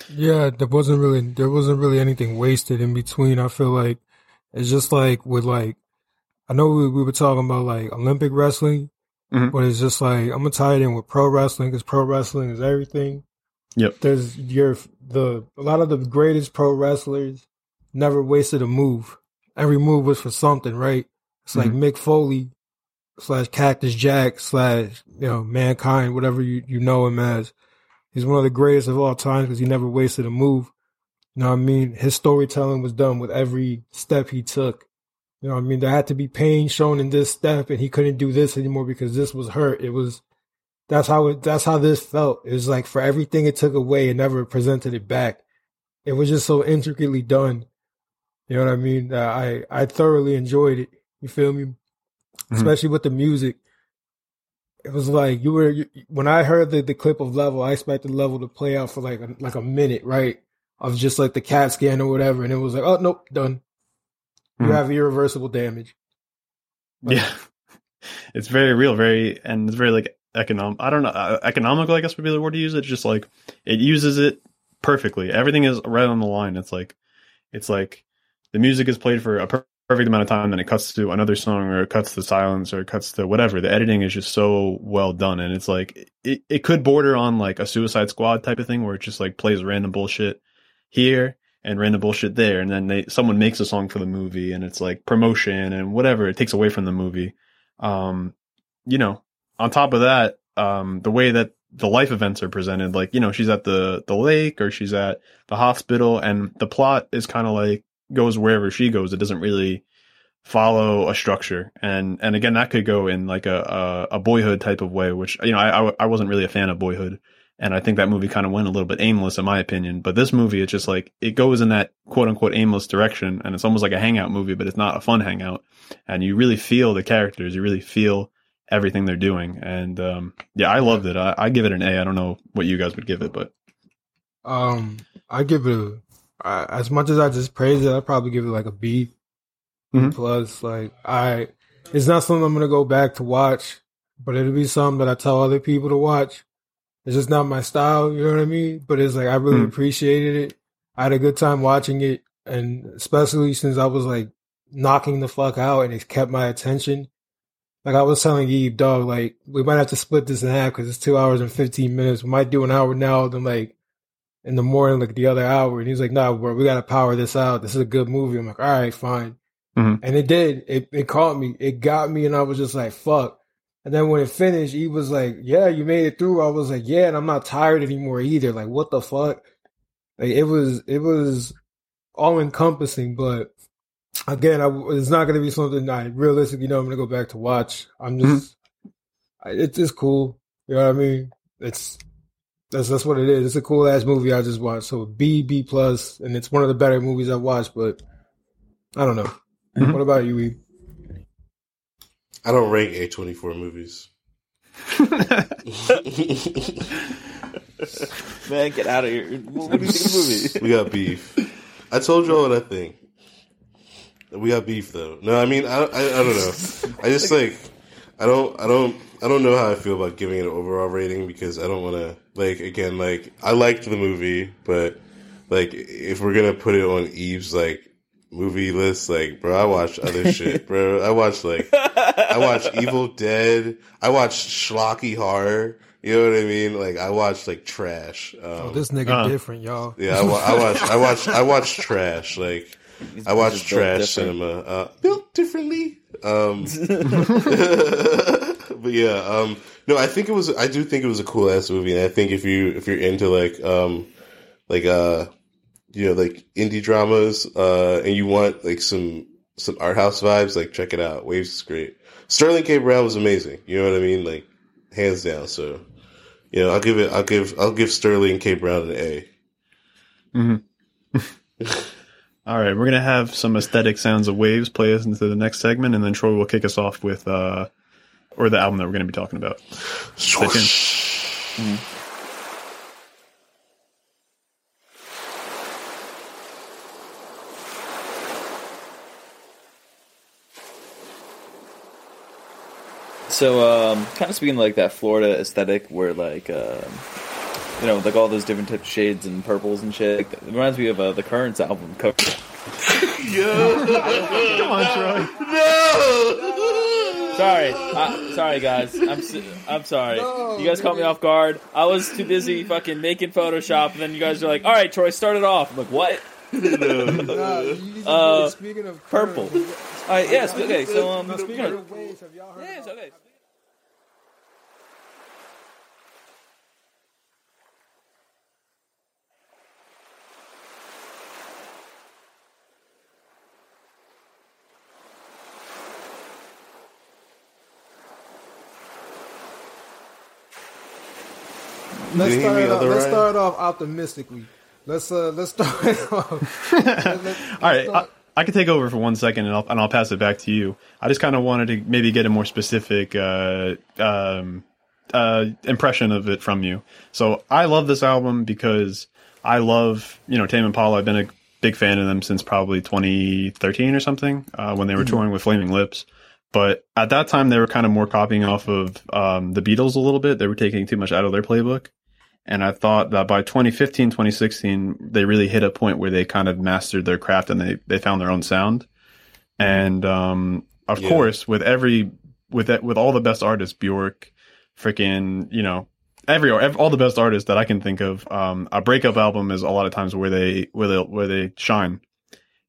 Yeah, there wasn't really there wasn't really anything wasted in between. I feel like it's just like with like I know we, we were talking about like Olympic wrestling, Mhm. but it's just like I'm gonna tie it in with pro wrestling because pro wrestling is everything. Yep. There's your the a lot of the greatest pro wrestlers never wasted a move. Every move was for something, right? It's like mm-hmm. Mick Foley slash Cactus Jack slash you know Mankind, whatever you you know him as. He's one of the greatest of all time because he never wasted a move. You know what I mean? His storytelling was done with every step he took. You know what I mean? There had to be pain shown in this step, and he couldn't do this anymore because this was hurt. It was that's how it. That's how this felt. It was like for everything it took away, it never presented it back. It was just so intricately done. You know what I mean? I I thoroughly enjoyed it. You feel me? Especially with the music. It was like you were you, when I heard the, the clip of level. I expected level to play out for like a, like a minute, right? Of just like the CAT scan or whatever, and it was like, oh nope, done. You Mhm. have irreversible damage. Like- Yeah, it's very real, very and it's very like economic. I don't know, uh, economical. I guess would be the word to use. It's just like it uses it perfectly. Everything is right on the line. It's like it's like the music is played for a per- perfect amount of time, then it cuts to another song, or it cuts to silence, or it cuts to whatever. The editing is just so well done, and it's like it, it could border on like a Suicide Squad type of thing, where it just like plays random bullshit here and random bullshit there, and then they someone makes a song for the movie, and it's like promotion and whatever. It takes away from the movie. Um, you know, on top of that, um, the way that the life events are presented, like you know, she's at the the lake or she's at the hospital, and the plot is kind of like goes wherever she goes. It doesn't really follow a structure, and and again, that could go in like a a, a boyhood type of way, which you know, I, I I wasn't really a fan of boyhood. And I think that movie kind of went a little bit aimless, in my opinion. But this movie, it's just like it goes in that quote unquote aimless direction, and it's almost like a hangout movie, but it's not a fun hangout. And you really feel the characters, you really feel everything they're doing. And um, yeah, I loved it. I, I give it an A. I don't know what you guys would give it, but Um, I give it a I, as much as I just praise it. I'd probably give it like a B Mhm. plus. Like I, it's not something I'm gonna go back to watch, but it'll be something that I tell other people to watch. It's just not my style, you know what I mean? But it's like I really Mhm. appreciated it. I had a good time watching it, and especially since I was like knocking the fuck out, and it kept my attention. Like I was telling Eve, dog, like we might have to split this in half because it's two hours and fifteen minutes. We might do an hour now, then like in the morning, like the other hour. And he's like, "Nah, bro, we gotta power this out. This is a good movie." I'm like, "All right, fine." Mhm. And it did. It it caught me. It got me, and I was just like, "Fuck." And then when it finished, he was like, "Yeah, you made it through." I was like, "Yeah," and I'm not tired anymore either. Like, what the fuck? Like, it was it was all encompassing, but again, I, it's not going to be something I realistically know I'm going to go back to watch. I'm just, I, it's just cool. You know what I mean? It's that's that's what it is. It's a cool ass movie I just watched. So B B plus, and it's one of the better movies I've watched. But I don't know. Mhm. What about you? Eve? I don't rank A twenty four movies. Man, get out of here. What do you think of the movie? we got beef. I told y'all what I think. We got beef though. No, I mean I, I, I don't know. I just like I don't I don't I don't know how I feel about giving it an overall rating because I don't want to like again like I liked the movie, but like if we're gonna put it on Eve's like movie list, like bro, I watched other shit, bro. I watched like I watched Evil Dead. I watched schlocky horror. You know what I mean? Like I watched like trash. Um, Oh, this nigga uh. different, y'all. yeah, I, wa- I watched. I watched. I watched trash. Like These I watched bitches built trash cinema. Uh, built differently. Um, but yeah, um, no, I think it was. I do think it was a cool ass movie, and I think if you if you're into like um, like uh, you know, like indie dramas, uh, and you want like some some art house vibes, like check it out. Waves is great. Sterling K. Brown was amazing. You know what I mean? Like hands down. So, you know, I'll give it. I'll give. I'll give Sterling K. Brown an A. All right, we're gonna have some aesthetic sounds of waves play us into the next segment, and then Troy will kick us off with uh, or the album that we're gonna be talking about. So, um, kind of speaking like that Florida aesthetic, where like, um, you know, like all those different types of shades and purples and shit. It reminds me of uh, the Currents album cover. yeah. Come on, Troy. No. Sorry, uh, sorry guys. I'm s- I'm sorry. you guys caught me off guard. I was too busy fucking making Photoshop, and then you guys are like, "All right, Troy, start it off." I'm like, "What?" Uh, speaking of purple. All right, yes. Okay, so um, speaking of waves, have y'all heard? yes, about- okay. Let's start it off, let's start off optimistically. Let's uh let's start off. Let- let- let's All right, I, start- I can take over for one second, and I'll and I'll pass it back to you. I just kind of wanted to maybe get a more specific uh, um, uh, impression of it from you. So I love this album because I love you know Tame Impala. I've been a big fan of them since probably 2013 or something uh, when they were touring with Flaming Lips. But at that time, they were kind of more copying off of um, the Beatles a little bit. They were taking too much out of their playbook. And I thought that by 2015, 2016, they really hit a point where they kind of mastered their craft and they, they found their own sound. And, um, of Yeah. course, with every, with that, with all the best artists, Bjork, freaking, you know, every, ev all the best artists that I can think of, um, a breakup album is a lot of times where they, where they, where they shine.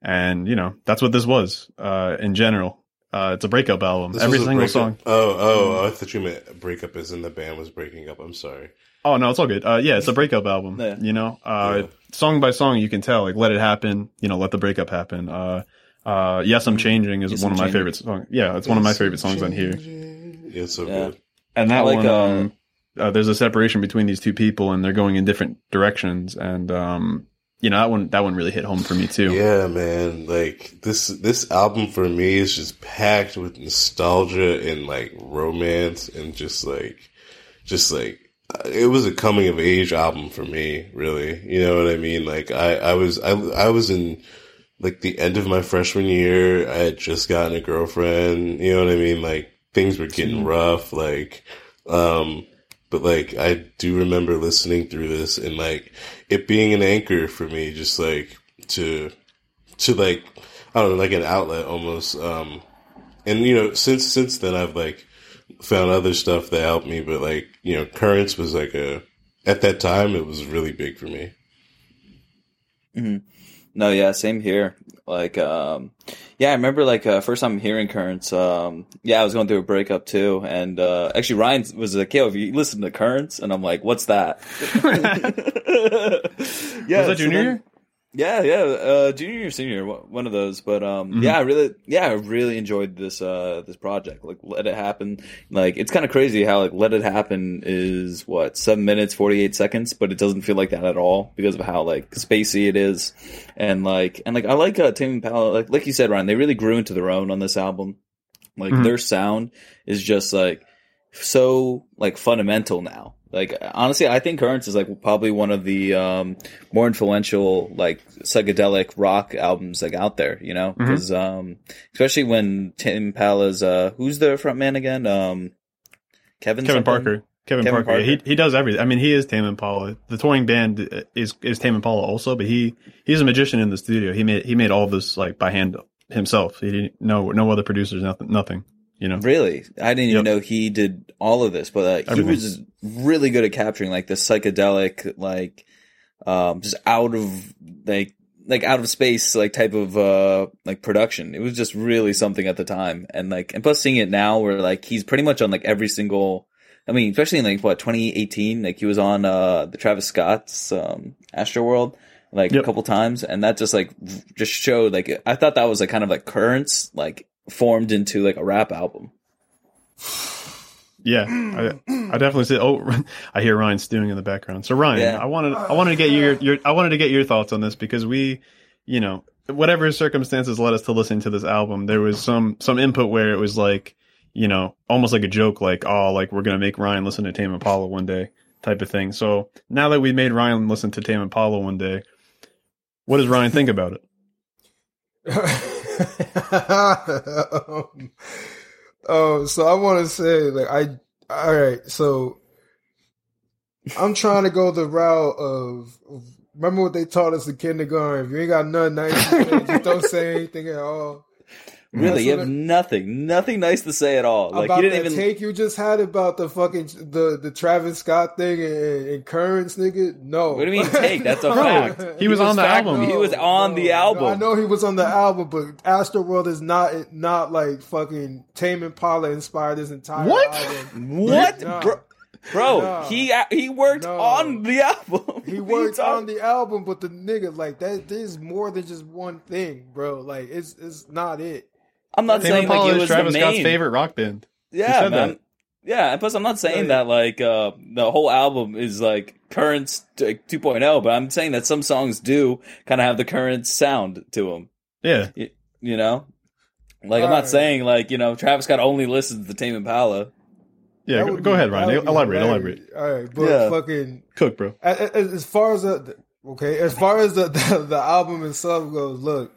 And, you know, that's what this was, uh, in general. Uh, it's a breakup album. This Every single breakup- song. Oh, oh, I thought you meant breakup as in the band was breaking up. I'm sorry. Oh no, it's all good. Uh, yeah, it's a breakup album. Yeah. You know, uh, Yeah. song by song, you can tell like "Let It Happen." You know, "Let the Breakup Happen." Uh, uh, "Yes, I'm Changing" is Yes, one I'm of my Changing. favorite songs. Yeah, it's one of my favorite songs on here. Yeah, it's so Yeah. good. And that like, one, uh, um, uh, there's a separation between these two people, and they're going in different directions. And um, you know, that one that one really hit home for me too. Yeah, man. Like this this album for me is just packed with nostalgia and like romance and just like just like it was a coming of age album for me, really. You know what I mean? Like I I was I I was in like the end of my freshman year. I had just gotten a girlfriend. You know what I mean? Like things were getting rough. Like um but like I do remember listening through this and like it being an anchor for me, just like to to like I don't know, like an outlet almost. Um and you know, since since then I've like found other stuff that helped me, but like, you know, Currents was like a at that time it was really big for me. No, yeah, same here. Like, um, yeah, I remember like uh, first time hearing Currents. Um, yeah, I was going through a breakup too, and uh, actually Ryan was like, "Yo, have you listened to Currents?" And I'm like, "What's that?" yeah, was that so junior then- year? Yeah, yeah, uh, junior year, senior, one one of those. But um, Mm-hmm. yeah, I really, yeah, I really enjoyed this uh this project. Like, let it happen. Like, it's kind of crazy how like let it happen is what seven minutes forty eight seconds, but it doesn't feel like that at all because of how like spacey it is, and like and like I like uh, Tame Impala. Like like you said, Ryan, they really grew into their own on this album. Like Mhm. their sound is just like so like fundamental now. Like honestly, I think Currents is like probably one of the um, more influential like psychedelic rock albums like out there. You know, because um, especially when Tame Impala's uh, who's the front man again? Um, Kevin Kevin something? Parker. Kevin, Kevin Parker. He Parker. he does everything. I mean, he is Tame Impala. The touring band is is Tame Impala also, but he he's a magician in the studio. He made he made all this like by hand himself. He didn't no no other producers nothing nothing. You know. Really, I didn't even Yep. know he did all of this, but uh, he was really good at capturing like the psychedelic, like um, just out of like like out of space like type of uh like production. It was just really something at the time, and like and plus seeing it now, where like he's pretty much on like every single. I mean, especially in like what 2018, like he was on uh the Travis Scott's um Astroworld like a couple times, and that just like just showed like I thought that was like kind of like currents like formed into like a rap album. Yeah, I, I definitely say. Oh, I hear Ryan stewing in the background. So Ryan, Yeah. I wanted I wanted to get your your I wanted to get your thoughts on this because we, you know, whatever circumstances led us to listen to this album, there was some some input where it was like, you know, almost like a joke, like oh, like we're gonna make Ryan listen to Tame Impala one day, type of thing. So now that we made Ryan listen to Tame Impala one day, what does Ryan think about it? um, oh, so I want to say, like, I, all right, so I'm trying to go the route of, of- remember what they taught us in kindergarten? If you ain't got nothing nice just don't say anything at all. Really, you have I- nothing, nothing nice to say at all. Like about you didn't that even. take you just had about the fucking the the Travis Scott thing and, and currents, nigga. No, What do you mean take? That's a No, fact. he was on the fact- album. He was on the album. I know he was on the album, but Astroworld is not not like fucking Tame Impala inspired this entire What? album. What, No. bro? Bro, No. he he worked No. on the album. He What are worked on the album, but the nigga like that. There's more than just one thing, bro. Like it's it's not it. I'm not Tame saying like Impala it is was Travis the Scott's favorite rock band. Yeah, said man. that. Yeah, and plus I'm not saying Right. that like uh, the whole album is like Currents t- 2.0, but I'm saying that some songs do kind of have the Currents sound to them. Yeah. You know, like I'm not Alright. saying like you know Travis Scott only listens to Tame Impala. Yeah. Go, would go be- ahead, that Ryan. would be Elaborate. hilarious. Elaborate. All right, but Yeah. fucking Cook, bro. as, as as far as the okay, as far as the, the the album itself goes, look,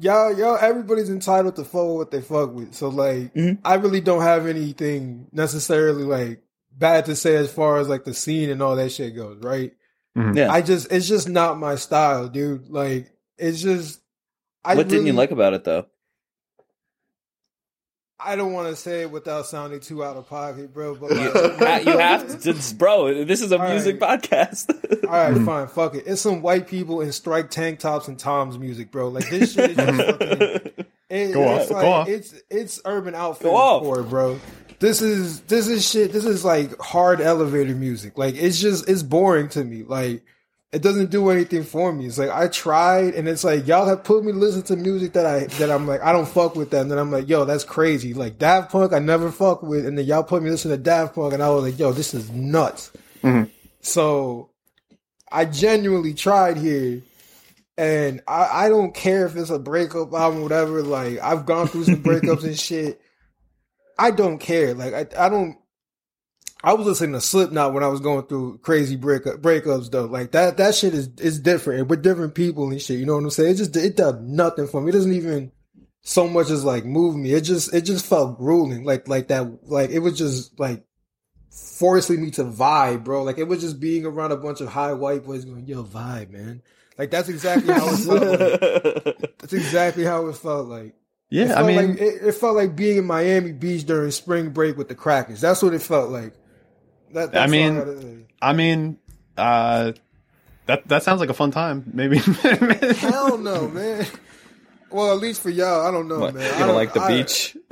y'all y'all everybody's entitled to fuck with what they fuck with. So like, Mhm. I really don't have anything necessarily like bad to say as far as like the scene and all that shit goes, right? Yeah. I just it's just not my style, dude. Like it's just. I what didn't you like about it though? I don't want to say it without sounding too out of pocket, bro. But You, like, you have to, it's- bro. This is a All music right. podcast. All right, fine, fuck it. It's some white people in strike tank tops and Tom's music, bro. Like this shit is just fucking. It, Go it's off, like, go off. It's it's Urban Outfitters, bro. This is this is shit. This is like hard elevator music. Like it's just it's boring to me. Like it doesn't do anything for me. It's like I tried, and it's like y'all have put me to listen to music that I that I'm like I don't fuck with that, and then I'm like, yo, that's crazy. Like Daft Punk, I never fuck with, and then y'all put me to listen to Daft Punk, and I was like, yo, this is nuts. Mm-hmm. So I genuinely tried here. And I, I don't care if it's a breakup album, whatever. Like I've gone through some breakups and shit. I don't care. Like I, I don't. I was listening to Slipknot when I was going through crazy breakup breakups though. Like that that shit is is different. And we're different people and shit. You know what I'm saying? It just it does nothing for me. It doesn't even so much as like move me. It just it just felt grueling. Like like that. Like it was just like forcing me to vibe, bro. Like it was just being around a bunch of high white boys going, "Yo, vibe, man." Like that's exactly how it felt. Like. That's exactly how it felt like. Yeah. I mean, like, it, it felt like being in Miami Beach during spring break with the Crackers. That's what it felt like. That, that's I mean. I mean, uh, that that sounds like a fun time. Maybe. hell no, man. Well, at least for y'all, I don't know, What, man. you don't like the I- beach?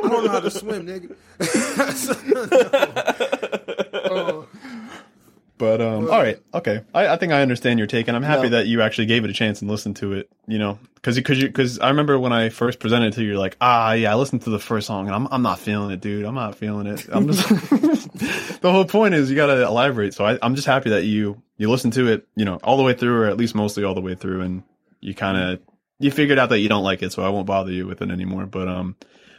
I don't know how to swim, nigga. Oh, But um, all right, okay. I, I think I understand your take, and I'm happy No. that you actually gave it a chance and listened to it. You know, because because because I remember when I first presented to you, you're like, ah, yeah, I listened to the first song, and I'm I'm not feeling it, dude. I'm not feeling it. I'm just the whole point is you got to elaborate. So I, I'm just happy that you you listened to it, you know, all the way through, or at least mostly all the way through, and you kind of you figured out that you don't like it, so I won't bother you with it anymore. But um,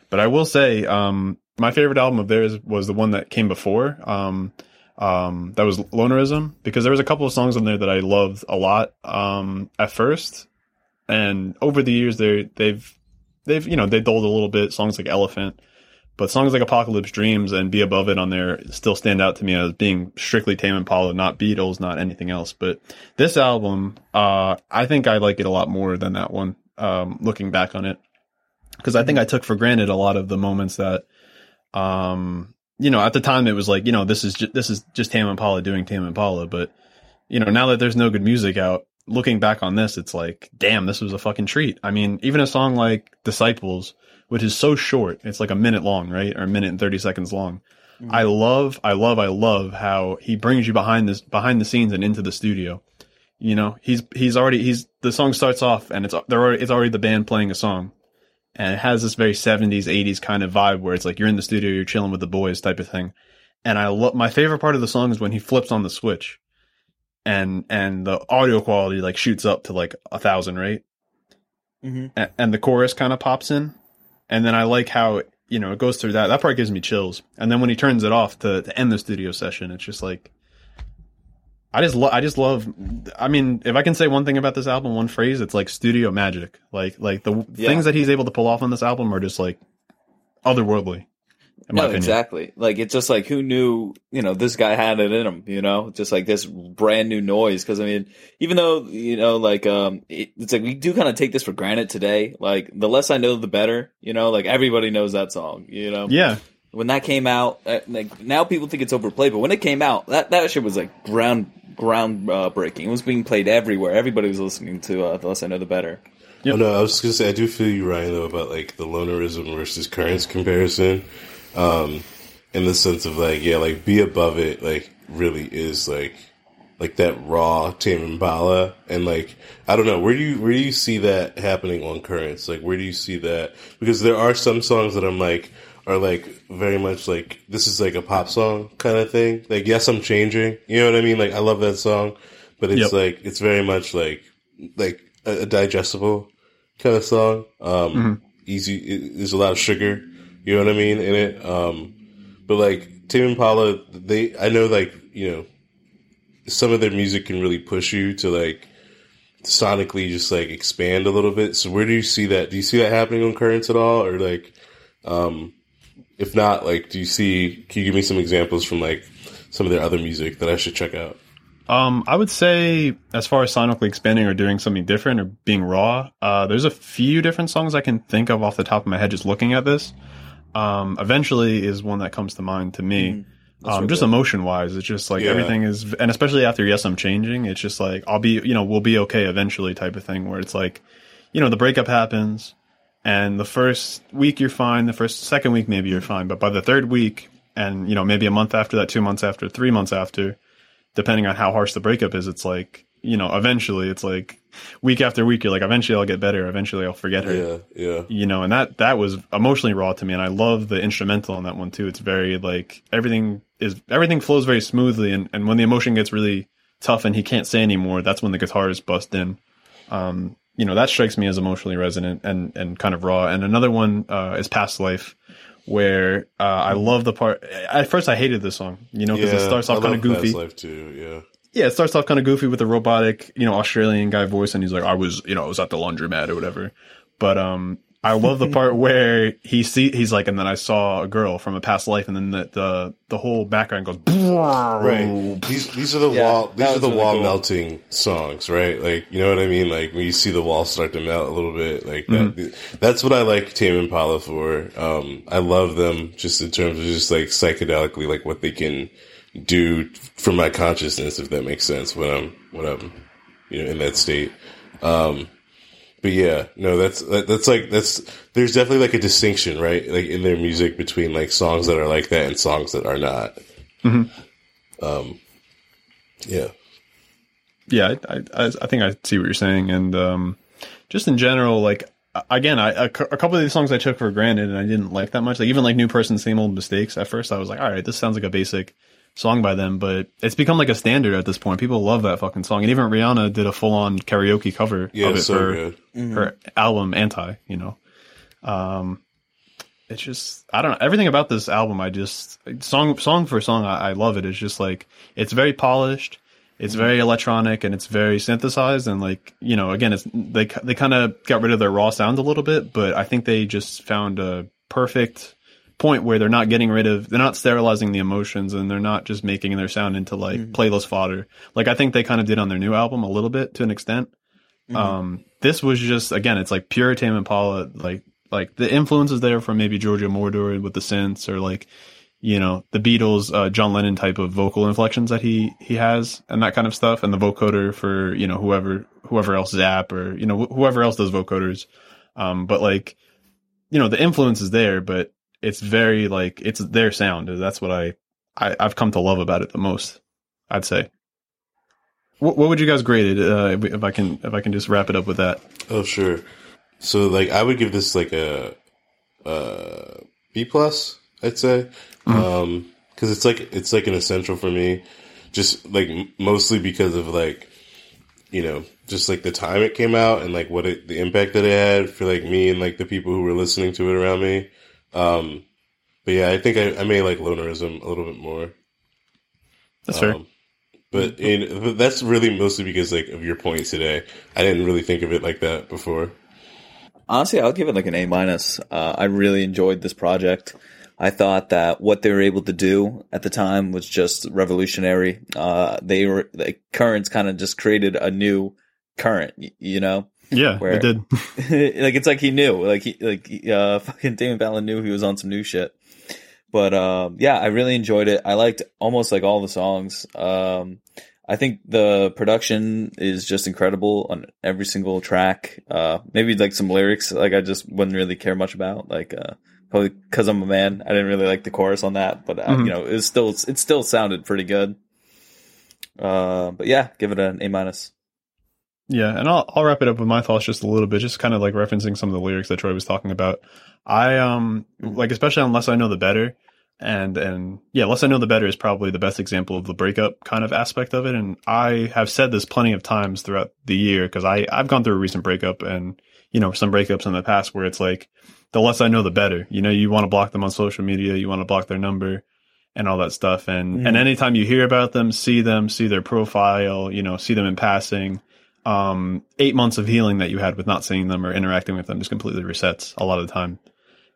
but I will say, um, my favorite album of theirs was the one that came before. Um, um, that was Lonerism because there was a couple of songs on there that I loved a lot um, at first, and over the years they they've they've you know they dulled a little bit. Songs like Elephant, but songs like Apocalypse Dreams and Be Above It on there still stand out to me as being strictly Tame Impala, not Beatles, not anything else. But this album, uh, I think I like it a lot more than that one. Um, looking back on it, because I think I took for granted a lot of the moments that um you know at the time it was like you know this is ju- this is just Tame Impala doing Tame Impala but you know now that there's no good music out looking back on this it's like damn this was a fucking treat. I mean even a song like disciples which is so short it's like a minute long right? Or a minute and 30 seconds long. Mm-hmm. I love i love i love how he brings you behind this behind the scenes and into the studio. You know he's he's already he's the song starts off and it's they're already, it's already the band playing a song. And it has this very 70s 80s kind of vibe where it's like you're in the studio you're chilling with the boys type of thing. And i love my favorite part of the song is when he flips on the switch and and the audio quality like shoots up to like a thousand right? Mhm. A- and the chorus kind of pops in. And then i like how you know it goes through that. That part gives me chills. And then when he turns it off to, to end the studio session it's just like I just lo- I just love I mean if I can say one thing about this album one phrase it's like studio magic. Like like the Yeah. things that he's able to pull off on this album are just like otherworldly no, opinion exactly. Like it's just like who knew, you know, this guy had it in him, you know, just like this brand new noise. Because I mean, even though you know, like um, it, it's like we do kind of take this for granted today. Like the less I know, the better. You know, like everybody knows that song. You know, yeah when that came out, uh, like now people think it's overplayed, but when it came out, that that shit was like ground ground uh, breaking. It was being played everywhere. Everybody was listening to uh, the less I know, the better. Yep. Oh no, I was just gonna say I do feel you, Ryan, though, about like the lonerism versus currents comparison. Um, in the sense of like, yeah, like be above it, like really is like like that raw Tame Impala, and like I don't know where do you where do you see that happening on currents? Like where do you see that? Because there are some songs that I'm like are like very much like this is like a pop song kind of thing. Like yes, I'm changing. You know what I mean? Like I love that song, but it's Yep. like it's very much like like a, a digestible kind of song. Um, Mhm. Easy. It, there's a lot of sugar. You know what I mean in it. Um, but like Tame Impala, they I know like you know some of their music can really push you to like sonically just like expand a little bit. So where do you see that? Do you see that happening on Currents at all, or like, um, if not, like, do you see? Can you give me some examples from like some of their other music that I should check out? Um, I would say as far as sonically expanding or doing something different or being raw, uh, there's a few different songs I can think of off the top of my head just looking at this. Um, eventually is one that comes to mind to me. Um, just emotion wise, it's just like Yeah. everything is, and especially after Yes, I'm Changing, it's just like, I'll be, you know, we'll be okay eventually type of thing where it's like, you know, the breakup happens and the first week you're fine, the first, second week maybe you're fine, but by the third week and, you know, maybe a month after that, two months after, three months after, depending on how harsh the breakup is, it's like, you know, eventually it's like week after week, you're like, eventually I'll get better. Eventually I'll forget her Yeah, yeah, you know, and that that was emotionally raw to me, and I love the instrumental on that one too. It's very like everything is everything flows very smoothly, and and when the emotion gets really tough and he can't say anymore, that's when the guitars bust in. Um, you know, that strikes me as emotionally resonant and and kind of raw. And another one uh, is Past Life. Where uh, I love the part. At first, I hated this song, you know, because yeah. it starts off kind of goofy Past Life too. Yeah, yeah, it starts off kind of goofy with the robotic, you know, Australian guy voice, and he's like, "I was, you know, I was at the laundromat or whatever." But um, I love the part where he see he's like, and then I saw a girl from a past life, and then the the, the whole background goes right. These these are the Yeah, wall these are the really wall cool. melting songs, right? Like you know what I mean? Like when you see the wall start to melt a little bit, like Mm-hmm. That's what I like Tame Impala for. Um, I love them just in terms of just like psychedelically, like what they can do for my consciousness, if that makes sense. When I'm when I'm you know in that state. Um, but yeah, no, that's that, that's like that's there's definitely like a distinction, right? Like in their music between like songs that are like that and songs that are not. Um, yeah, yeah, I, I I think I see what you're saying, and um, just in general, like again, I a, a couple of these songs I took for granted, and I didn't like that much. Like even like New Person, Same Old Mistakes. At first, I was like, all right, this sounds like a basic song by them, but it's become like a standard at this point. People love that fucking song, and even Rihanna did a full on karaoke cover yeah, of it so for good. her album Anti. You know, um, it's just I don't know everything about this album. I just song song for song, I, I love it. It's just like it's very polished. It's very electronic and it's very synthesized and like you know again it's they they kind of got rid of their raw sound a little bit, but I think they just found a perfect point where they're not getting rid of they're not sterilizing the emotions and they're not just making their sound into like playlist fodder. Like I think they kind of did on their new album a little bit to an extent. Um, this was just again, it's like pure Tame Impala. Like like the influences there from maybe Giorgio Moroder with the synths or like you know the Beatles, uh, John Lennon type of vocal inflections that he he has and that kind of stuff, and the vocoder for you know whoever whoever else Zapp or you know wh- whoever else does vocoders. Um, but like you know the influence is there, but it's very like it's their sound. That's what I, I I've come to love about it the most. I'd say. What, what would you guys grade it? Uh, if, if I can if I can just wrap it up with that. Oh sure. So like I would give this like a, uh plus. I'd say Um 'cause because it's like it's like an essential for me, just like mostly because of like you know just like the time it came out and like what it the impact that it had for like me and like the people who were listening to it around me. Um, but yeah, I think I, I may like lonerism a little bit more. That's fair. Um, but, in, that's really mostly because like of your point today. I didn't really think of it like that before. Honestly, I'll give it like an A minus. Uh, I really enjoyed this project. I thought that what they were able to do at the time was just revolutionary. Uh, they were the currents kind of just created a new current, you know. Yeah, where- it did. like it's like he knew, like he like uh fucking Damon Fallon knew he was on some new shit. But um yeah, I really enjoyed it. I liked almost like all the songs. Um I think the production is just incredible on every single track. Uh maybe like some lyrics like I just wouldn't really care much about like uh probably cuz I'm a man. I didn't really like the chorus on that, but uh, Mhm. you know, it still it still sounded pretty good. Uh but yeah, give it an A minus. Yeah, and I'll I'll wrap it up with my thoughts just a little bit, just kind of like referencing some of the lyrics that Troy was talking about. I um like especially unless I know the better, and and yeah, less I know the better is probably the best example of the breakup kind of aspect of it. And I have said this plenty of times throughout the year because I I've gone through a recent breakup and you know some breakups in the past where it's like the less I know the better. You know, you want to block them on social media, you want to block their number and all that stuff. And Mhm. and anytime you hear about them, see them, see their profile, you know, see them in passing um, eight months of healing that you had with not seeing them or interacting with them just completely resets a lot of the time.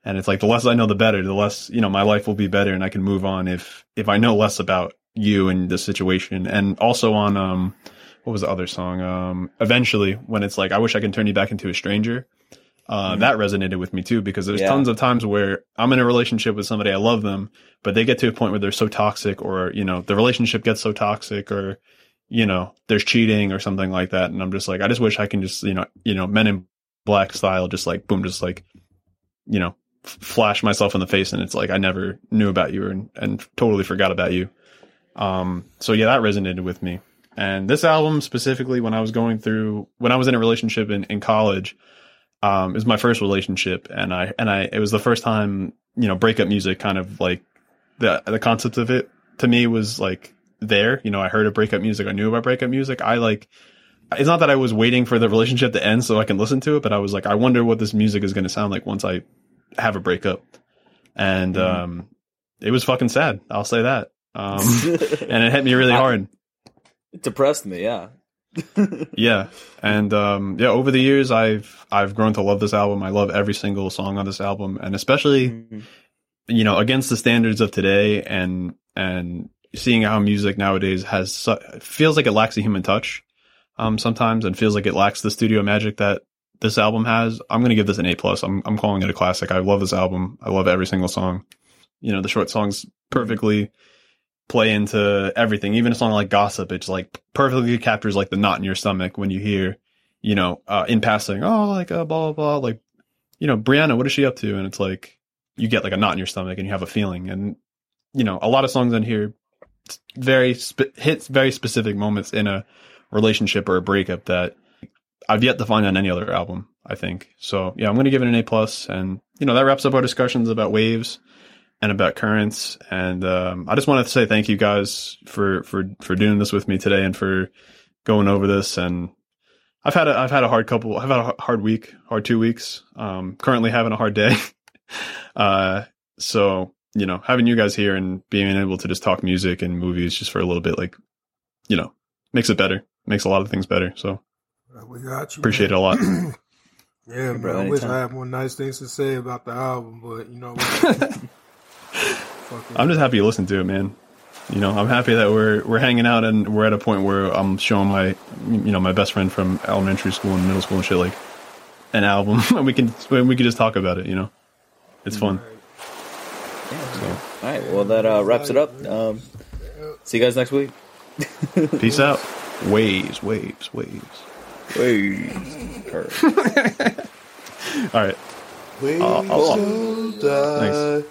And it's like the less I know, the better. The less you know, my life will be better, and I can move on if if I know less about you and the situation. And also on um, what was the other song? Um, eventually, when it's like, I wish I could turn you back into a stranger. Uh, Mhm. That resonated with me too because there's Yeah. tons of times where I'm in a relationship with somebody I love them, but they get to a point where they're so toxic, or you know, the relationship gets so toxic, or you know, there's cheating or something like that. And I'm just like, I just wish I can just, you know, you know, men in black style, just like, boom, just like, you know, f- flash myself in the face. And it's like, I never knew about you and, and totally forgot about you. Um, so yeah, that resonated with me. And this album specifically, when I was going through, when I was in a relationship in, in college, um, it was my first relationship. And I, and I, it was the first time, you know, breakup music kind of like the, the concept of it to me was like, there. You know, I heard of breakup music. I knew about breakup music. I like, it's not that I was waiting for the relationship to end so I can listen to it, but I was like, I wonder what this music is going to sound like once I have a breakup. And, Mhm. um, it was fucking sad. I'll say that. Um, and it hit me really hard. it depressed me. Yeah. Yeah. And, um, yeah, over the years, I've, I've grown to love this album. I love every single song on this album and especially, Mhm. you know, against the standards of today and, and seeing how music nowadays has, su- feels like it lacks a human touch, um, sometimes and feels like it lacks the studio magic that this album has. I'm going to give this an A plus. I'm, I'm calling it a classic. I love this album. I love every single song. You know, the short songs perfectly play into everything. Even a song like Gossip, it's like perfectly captures like the knot in your stomach when you hear, you know, uh, in passing, oh, like, uh, blah, blah, blah, like, you know, Brianna, what is she up to? And it's like, you get like a knot in your stomach and you have a feeling. And, you know, a lot of songs in here very hits very specific moments in a relationship or a breakup that I've yet to find on any other album. I think so. Yeah, I'm going to give it an A plus, and you know that wraps up our discussions about waves and about currents. And um, I just wanted to say thank you guys for for for doing this with me today and for going over this. And I've had a I've had a hard couple. I've had a hard week, hard two weeks. Um, currently having a hard day. uh, so you know, having you guys here and being able to just talk music and movies just for a little bit, like, you know, makes it better. Makes a lot of things better. So We got you. appreciate it a lot. Yeah, man. bro, I wish anytime. I had more nice things to say about the album, but you know what? I'm just happy you listened to it, man. You know, I'm happy that we're we're hanging out and we're at a point where I'm showing my you know my best friend from elementary school and middle school and shit like an album and we can we can just talk about it. You know, it's fun. So All right. Well, that uh, wraps it up. Um, see you guys next week. peace out. Waves, waves, waves. Waves. All right. Wait I'll- I'll- die. Thanks.